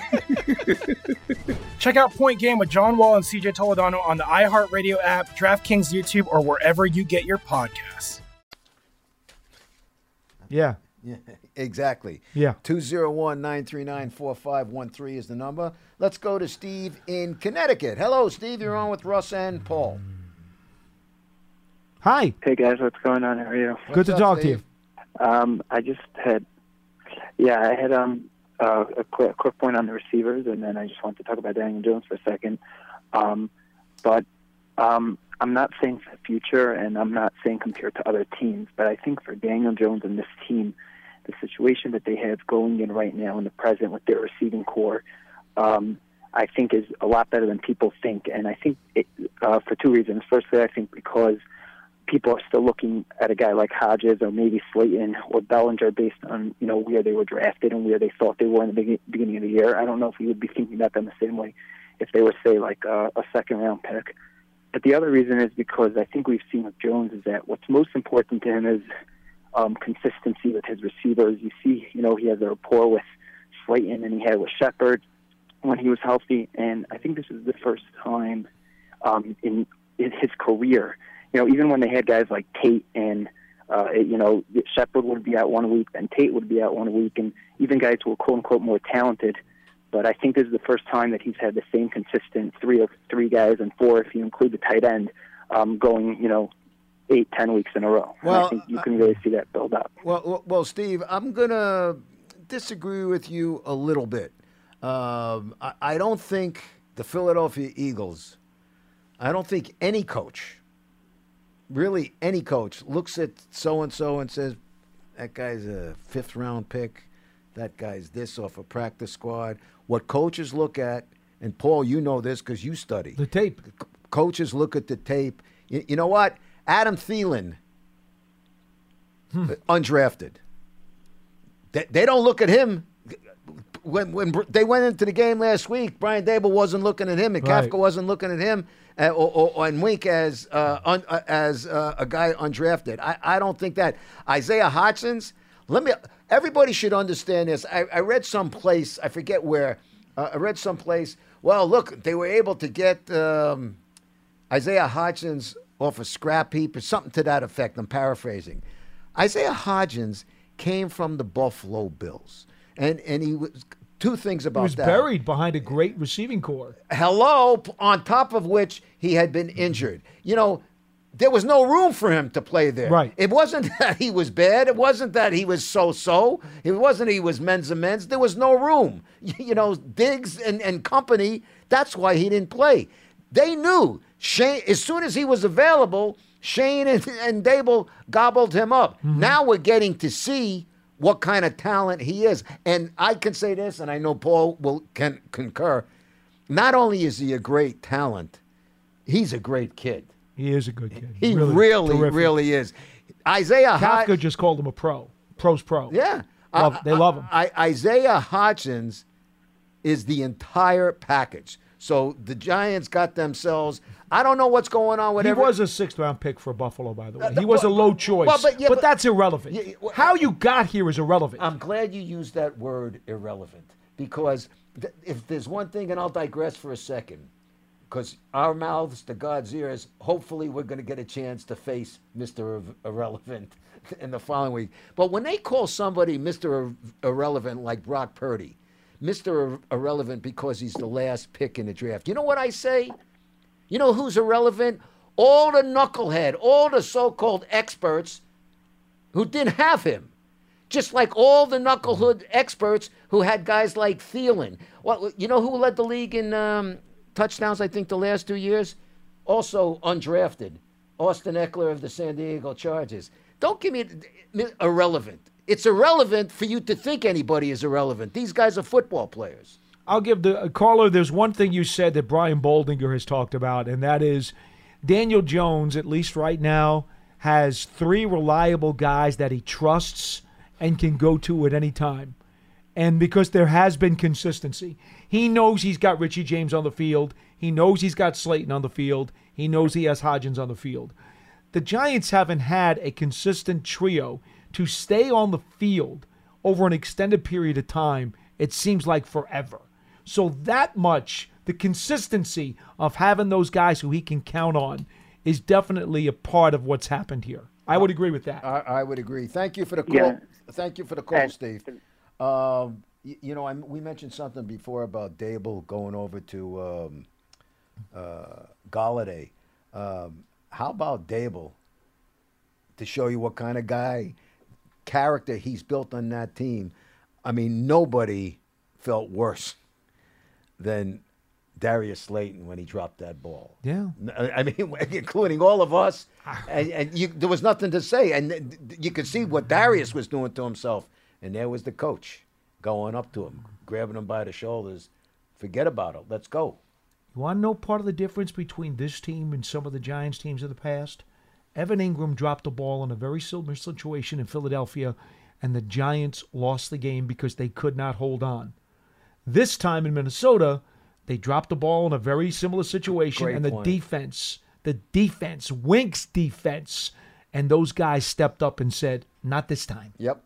Check out Point Game with John Wall and CJ Toledano on the iHeartRadio app, DraftKings YouTube, or wherever you get your podcasts. Yeah. Yeah, exactly. Yeah. 201 939 4513 is the number. Let's go to Steve in Connecticut. Hello, Steve. You're on with Russ and Paul. Hi. Hey guys, what's going on? How are you? Good to talk to you. Um, I just had, yeah, I had um uh, a quick, quick point on the receivers, and then I just want to talk about Daniel Jones for a second. Um, but um, I'm not saying for the future, and I'm not saying compared to other teams, but I think for Daniel Jones and this team, the situation that they have going in right now in the present with their receiving corps, um, I think is a lot better than people think, and I think it, uh, for two reasons. Firstly, I think because people are still looking at a guy like Hodges or maybe Slayton or Bellinger based on you know where they were drafted and where they thought they were in the beginning of the year. I don't know if we would be thinking about them the same way if they were say like a, a second round pick. But the other reason is because I think we've seen with Jones is that what's most important to him is um, consistency with his receivers. You see, you know, he has a rapport with Slayton and he had with Shepard when he was healthy, and I think this is the first time um, in in his career. You know, even when they had guys like Tate and uh, you know Shepard would be out one week, then Tate would be out one week, and even guys who were quote unquote more talented. But I think this is the first time that he's had the same consistent three of three guys and four if you include the tight end um, going, you know, eight ten weeks in a row. And Well, I think you can really see that build up. Well, well, well, Steve, I'm gonna disagree with you a little bit. Um, I, I don't think the Philadelphia Eagles. I don't think any coach, really any coach, looks at so and so and says, "That guy's a fifth round pick. That guy's this off a practice squad." What coaches look at, and Paul, you know this because you study the tape. Coaches look at the tape. You, you know what? Adam Thielen, hmm. uh, undrafted. They, they don't look at him. When, when they went into the game last week, Brian Daboll wasn't looking at him, and Right. Kafka wasn't looking at him, uh, or, or, and Wink as uh, un, uh, as uh, a guy undrafted. I, I don't think that Isaiah Hodgins. Let me. Everybody should understand this. I, I read someplace. I forget where. Uh, I read someplace. Well, look, they were able to get um, Isaiah Hodgins off a scrap heap or something to that effect. I'm paraphrasing. Isaiah Hodgins came from the Buffalo Bills, and and he was two things about He was that. buried behind a great receiving corps. Hello, on top of which he had been injured. You know, there was no room for him to play there. Right. It wasn't that he was bad. It wasn't that he was so-so. It wasn't he was men's and men's. There was no room. You know, Diggs and, and company, that's why he didn't play. They knew Schoen, as soon as he was available, Schoen and, and Daboll gobbled him up. Mm-hmm. Now we're getting to see what kind of talent he is. And I can say this, and I know Paul will can concur. Not only is he a great talent, he's a great kid. He is a good kid. He really, terrific. really is. Isaiah Kafka just called him a pro. Pro's pro. Yeah. Love- Uh, they love him. I, Isaiah Hodgins is the entire package. So the Giants got themselves. I don't know what's going on with He was a sixth round pick for Buffalo, by the way. Uh, He was a low choice. well, but- but, yeah, but- that's irrelevant. Yeah, well, How you got here is irrelevant. I'm glad you used that word irrelevant because th- if there's one thing, and I'll digress for a second, because our mouths to God's ears, hopefully we're going to get a chance to face Mr. Ir- Irrelevant in the following week. But when they call somebody Mr. Ir- Irrelevant like Brock Purdy, Mr. Ir- Irrelevant because he's the last pick in the draft, you know what I say? You know who's irrelevant? All the knucklehead, all the so called experts who didn't have him. Just like all the knucklehead experts who had guys like Thielen. Well, you know who led the league in um, touchdowns, I think, the last two years? Also undrafted. Austin Ekeler of the San Diego Chargers. Don't give me irrelevant. It's irrelevant for you to think anybody is irrelevant. These guys are football players. I'll give the uh, caller. There's one thing you said that Brian Baldinger has talked about, and that is Daniel Jones. At least right now, has three reliable guys that he trusts and can go to at any time. And because there has been consistency, he knows he's got Richie James on the field. He knows he's got Slayton on the field. He knows he has Hodgins on the field. The Giants haven't had a consistent trio to stay on the field over an extended period of time. It seems like forever. So that much, the consistency of having those guys who he can count on is definitely a part of what's happened here. I would agree with that. I, I would agree. Thank you for the call. Yeah. Thank you for the call, Steve. Um, y- you know, I, we mentioned something before about Daboll going over to um, uh, Golladay. Um, how about Daboll to show you what kind of guy, character he's built on that team? I mean, nobody felt worse than Darius Slayton when he dropped that ball. Yeah. N- uh, I mean, including all of us, and, and you, there was nothing to say, and you could see what Darius was doing to himself, and there was the coach going up to him, grabbing him by the shoulders. Forget about it. Let's go. You want to know part of the difference between this team and some of the Giants teams of the past? Evan Engram dropped the ball in a very similar situation in Philadelphia, and the Giants lost the game because they could not hold on. This time in Minnesota, they dropped the ball in a very similar situation, Great and the point. defense, the defense, Wink's defense, and those guys stepped up and said, "Not this time." Yep.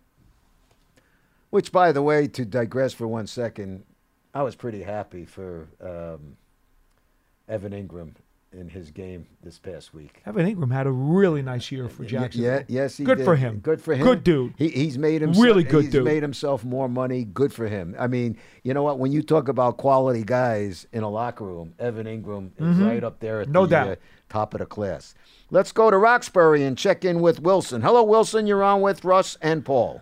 Which, by the way, to digress for one second, I was pretty happy for um, Evan Engram in his game this past week. Evan Engram had a really nice year for Jackson. Yeah, yes, he good did. for him. Good for him. Good dude. He, he's made himself Really good he's dude. made himself more money. Good for him. I mean, you know what? When you talk about quality guys in a locker room, Evan Engram is Mhm. right up there at No the doubt. uh, top of the class. Let's go to Roxbury and check in with Wilson. Hello, Wilson. You're on with Russ and Paul.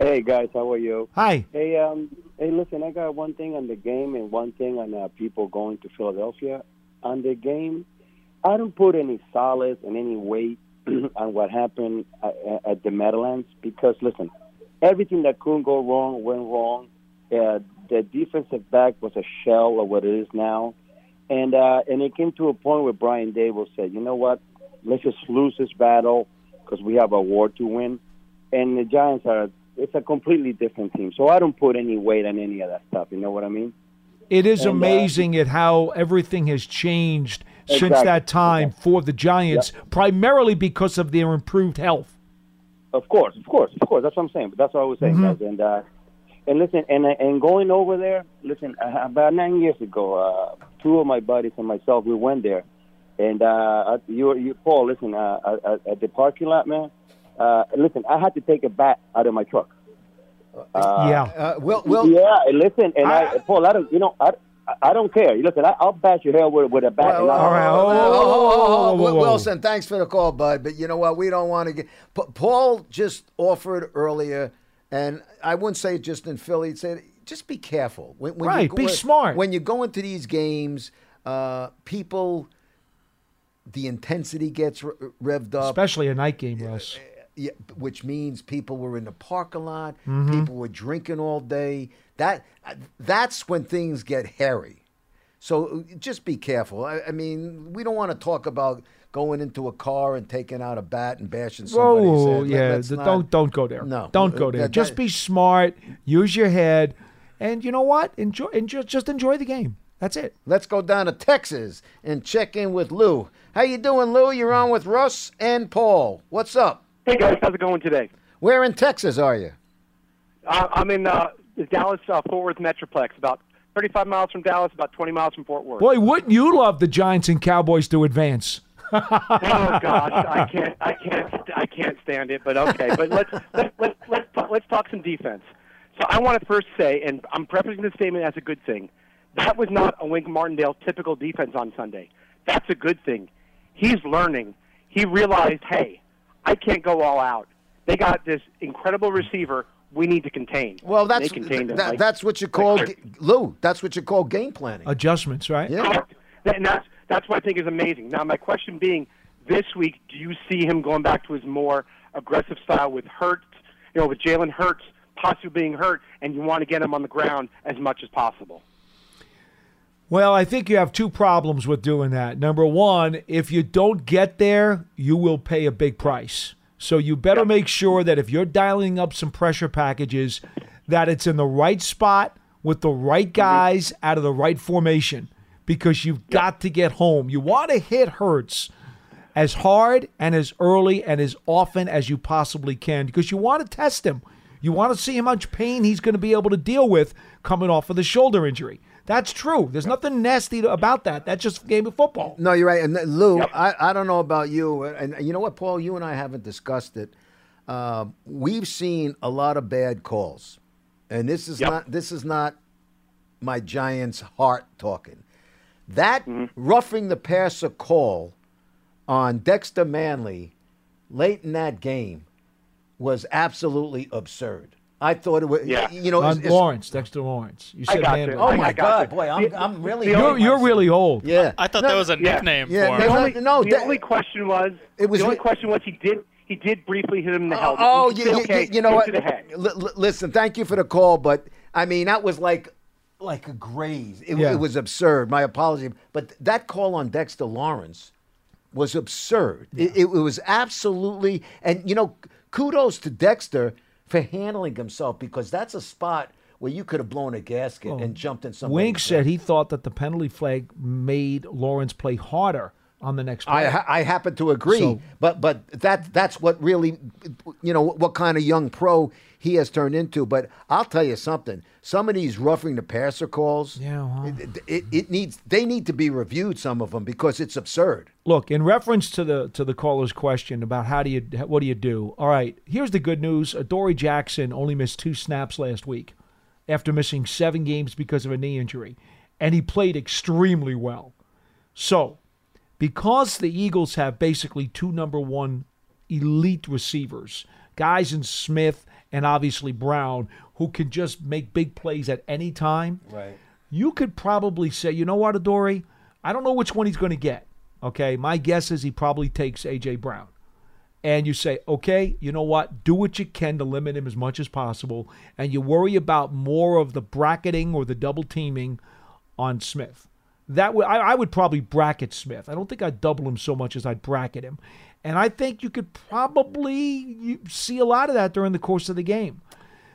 Hey guys, how are you? Hi. Hey, um, hey, listen, I got one thing on the game and one thing on uh, people going to Philadelphia. On the game, I don't put any solace and any weight on what happened at, at the Meadowlands because listen, everything that couldn't go wrong went wrong. Uh, the defensive back was a shell of what it is now, and uh, and it came to a point where Brian Daboll said, you know what, let's just lose this battle because we have a war to win, and the Giants are it's a completely different team. So I don't put any weight on any of that stuff. You know what I mean? It is And, uh, amazing at how everything has changed since that time for the Giants, primarily because of their improved health. Of course, of course, of course. That's what I'm saying. But that's what I was saying, Mhm. guys. And uh, and listen, and and going over there, listen. Uh, about nine years ago, uh, two of my buddies and myself, we went there, and uh, you, you, Paul, listen, uh, at, at the parking lot, man. Uh, listen, I had to take a bat out of my truck. Uh, Yeah. Uh, well, well, yeah. And listen, and I, Paul, I don't, you know, I, I don't care. Listen, I, I'll bash your head with, with a bat. Well, all right. Oh, oh, oh, oh, oh, whoa, whoa. Wilson, thanks for the call, bud. But you know what? We don't want to get. Pa- Paul just offered earlier, and I wouldn't say just in Philly. He'd say just be careful. When, when Right, You, be smart. When you go into these games, uh, people, the intensity gets re- revved up. Especially a night game, Russ. Yeah, which means people were in the parking lot. Mhm. People were drinking all day. That that's when things get hairy. So uh, just be careful. I, I mean, we don't want to talk about going into a car and taking out a bat and bashing somebody's Whoa, head. Yeah. let's not- don't don't go there. No, don't go Uh, there. that- just that- be smart. Use your head, and you know what? Enjoy and ju- just enjoy the game. That's it. Let's go down to Texas and check in with Lou. How you doing, Lou? You're on with Russ and Paul. What's up? Hey guys, how's it going today? Where in Texas are you? Uh, I'm in uh, the Dallas uh, Fort Worth Metroplex, about 35 miles from Dallas, about 20 miles from Fort Worth. Boy, wouldn't you love the Giants and Cowboys to advance? oh gosh, I can't, I can't, I can't stand it. But okay, but let's let's let's let's talk, let's talk some defense. So I want to first say, and I'm prefacing this statement as a good thing. That was not a Wink Martindale typical defense on Sunday. That's a good thing. He's learning. He realized, hey, I can't go all out. They got this incredible receiver. We need to contain. Well, that's they contained that, like- that's what you call like- Lou. That's what you call game planning. Adjustments, right? Correct. And that's that's what I think is amazing. Now, my question being, this week, do you see him going back to his more aggressive style with Hurts, you know, with Jalen Hurts possibly being hurt, and you want to get him on the ground as much as possible? Well, I think you have two problems with doing that. Number one, if you don't get there, you will pay a big price. So you better make sure that if you're dialing up some pressure packages, that it's in the right spot with the right mm-hmm. guys out of the right formation because you've got to get home. You want to hit Hurts as hard and as early and as often as you possibly can because you want to test him. You want to see how much pain he's going to be able to deal with coming off of the shoulder injury. That's true. There's nothing nasty about that. That's just game of football. No, you're right. And uh, Lou, I, I don't know about you, and and you know what, Paul, you and I haven't discussed it. Uh, we've seen a lot of bad calls, and this is not this is not my Giants' heart talking. That roughing the passer call on Dexter Manley late in that game was absolutely absurd. I thought it was, you know, On it's- it's- Lawrence, Dexter Lawrence. You I said got Manley. you. Oh, my God, boy, I'm- I'm really You're, hating you're really old. Yeah. I thought No, that was a nickname Yeah, for no, him. The only, no, the that- only question was It was the only question was he did he did briefly hit him in the oh, helmet. Oh, He you, said, you- okay, you, you know what? Head. L- l- listen, thank you for the call, but I mean that was like like a graze. It, Yeah. it was absurd. My apology, but that call on Dexter Lawrence was absurd. It, it was absolutely, and you know, kudos to Dexter for handling himself because that's a spot where you could have blown a gasket oh, and jumped in somebody's Wink said he thought that the penalty flag made Lawrence play harder on the next play. I, ha- I happen to agree, So- but but that that's what really, you know, what kind of young pro he has turned into. But I'll tell you something: some of these roughing the passer calls, yeah, it, it, it needs they need to be reviewed. Some of them because it's absurd. Look, in reference to the to the caller's question about how do you what do you do? All right, here's the good news: Dory Jackson only missed two snaps last week after missing seven games because of a knee injury, and he played extremely well. So, because the Eagles have basically two number one elite receivers, guys in Smith and obviously Brown, who can just make big plays at any time. Right. You could probably say, you know what, Adoree'? I don't know which one he's going to get. Okay. My guess is he probably takes A.J. Brown. And you say, okay, you know what? Do what you can to limit him as much as possible. And you worry about more of the bracketing or the double teaming on Smith. That would I, I would probably bracket Smith. I don't think I'd double him so much as I'd bracket him. And I think you could probably see a lot of that during the course of the game.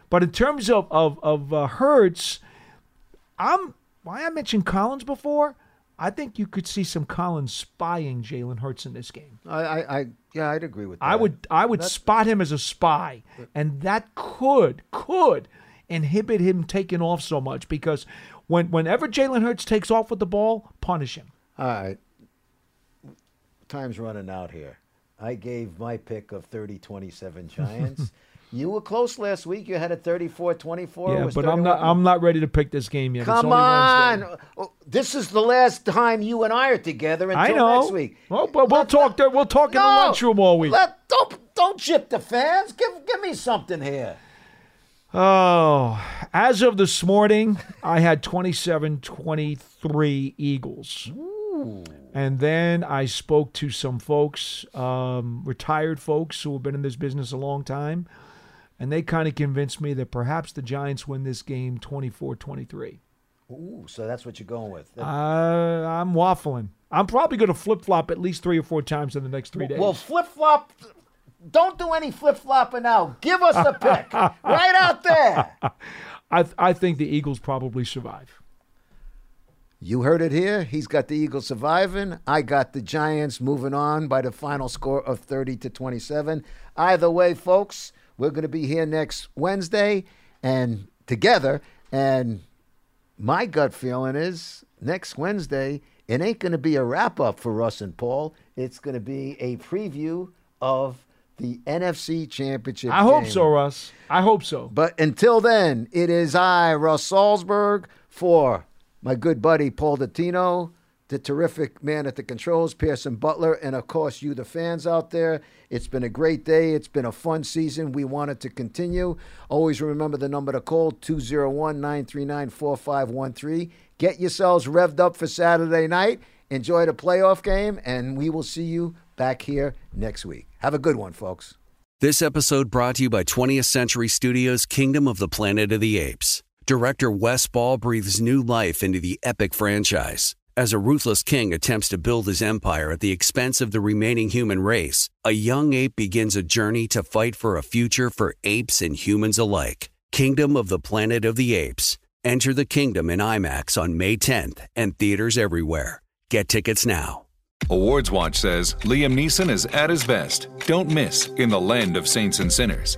But in terms of of of uh, Hurts, I'm why I mentioned Collins before. I think you could see some Collins spying Jalen Hurts in this game. I, I, I yeah, I'd agree with that. I would I would That's- spot him as a spy, and that could could inhibit him taking off so much because when whenever Jalen Hurts takes off with the ball, punish him. All right. Time's running out here. I gave my pick of 30 27 Giants. you were close last week. You had a 34 24. yeah, but I'm not I'm not ready to pick this game yet. Come on. Oh, This is the last time you and I are together until I know. next week. Well, but we'll talk there. We'll talk in the lunchroom all week. Let, don't, don't chip the fans. Give, give me something here. Oh, as of this morning, I had 27 23 Eagles. And then I spoke to some folks, um, retired folks who have been in this business a long time, and they kind of convinced me that perhaps the Giants win this game 24 23. Ooh, so that's what you're going with. Uh, I'm waffling. I'm probably going to flip flop at least three or four times in the next three days. Well, flip flop. Don't do any flip flopping now. Give us a pick right out there. I, I think the Eagles probably survive. You heard it here. He's got the Eagles surviving. I got the Giants moving on by the final score of 30 to 27. Either way, folks, we're going to be here next Wednesday and together. And my gut feeling is next Wednesday, it ain't going to be a wrap up for Russ and Paul. It's going to be a preview of the NFC Championship. I hope so, Russ. I hope so. But until then, it is I, Russ Salzberg, for my good buddy Paul Dottino, the terrific man at the controls, Pearson Butler, and of course you, the fans out there. It's been a great day. It's been a fun season. We want it to continue. Always remember the number to call 201 939 4513. Get yourselves revved up for Saturday night. Enjoy the playoff game, and we will see you back here next week. Have a good one, folks. This episode brought to you by 20th Century Studios' Kingdom of the Planet of the Apes. Director Wes Ball breathes new life into the epic franchise. As a ruthless king attempts to build his empire at the expense of the remaining human race, a young ape begins a journey to fight for a future for apes and humans alike. Kingdom of the Planet of the Apes. Enter the kingdom in IMAX on May 10th and theaters everywhere. Get tickets now. Awards Watch says Liam Neeson is at his best. Don't miss In the Land of Saints and Sinners.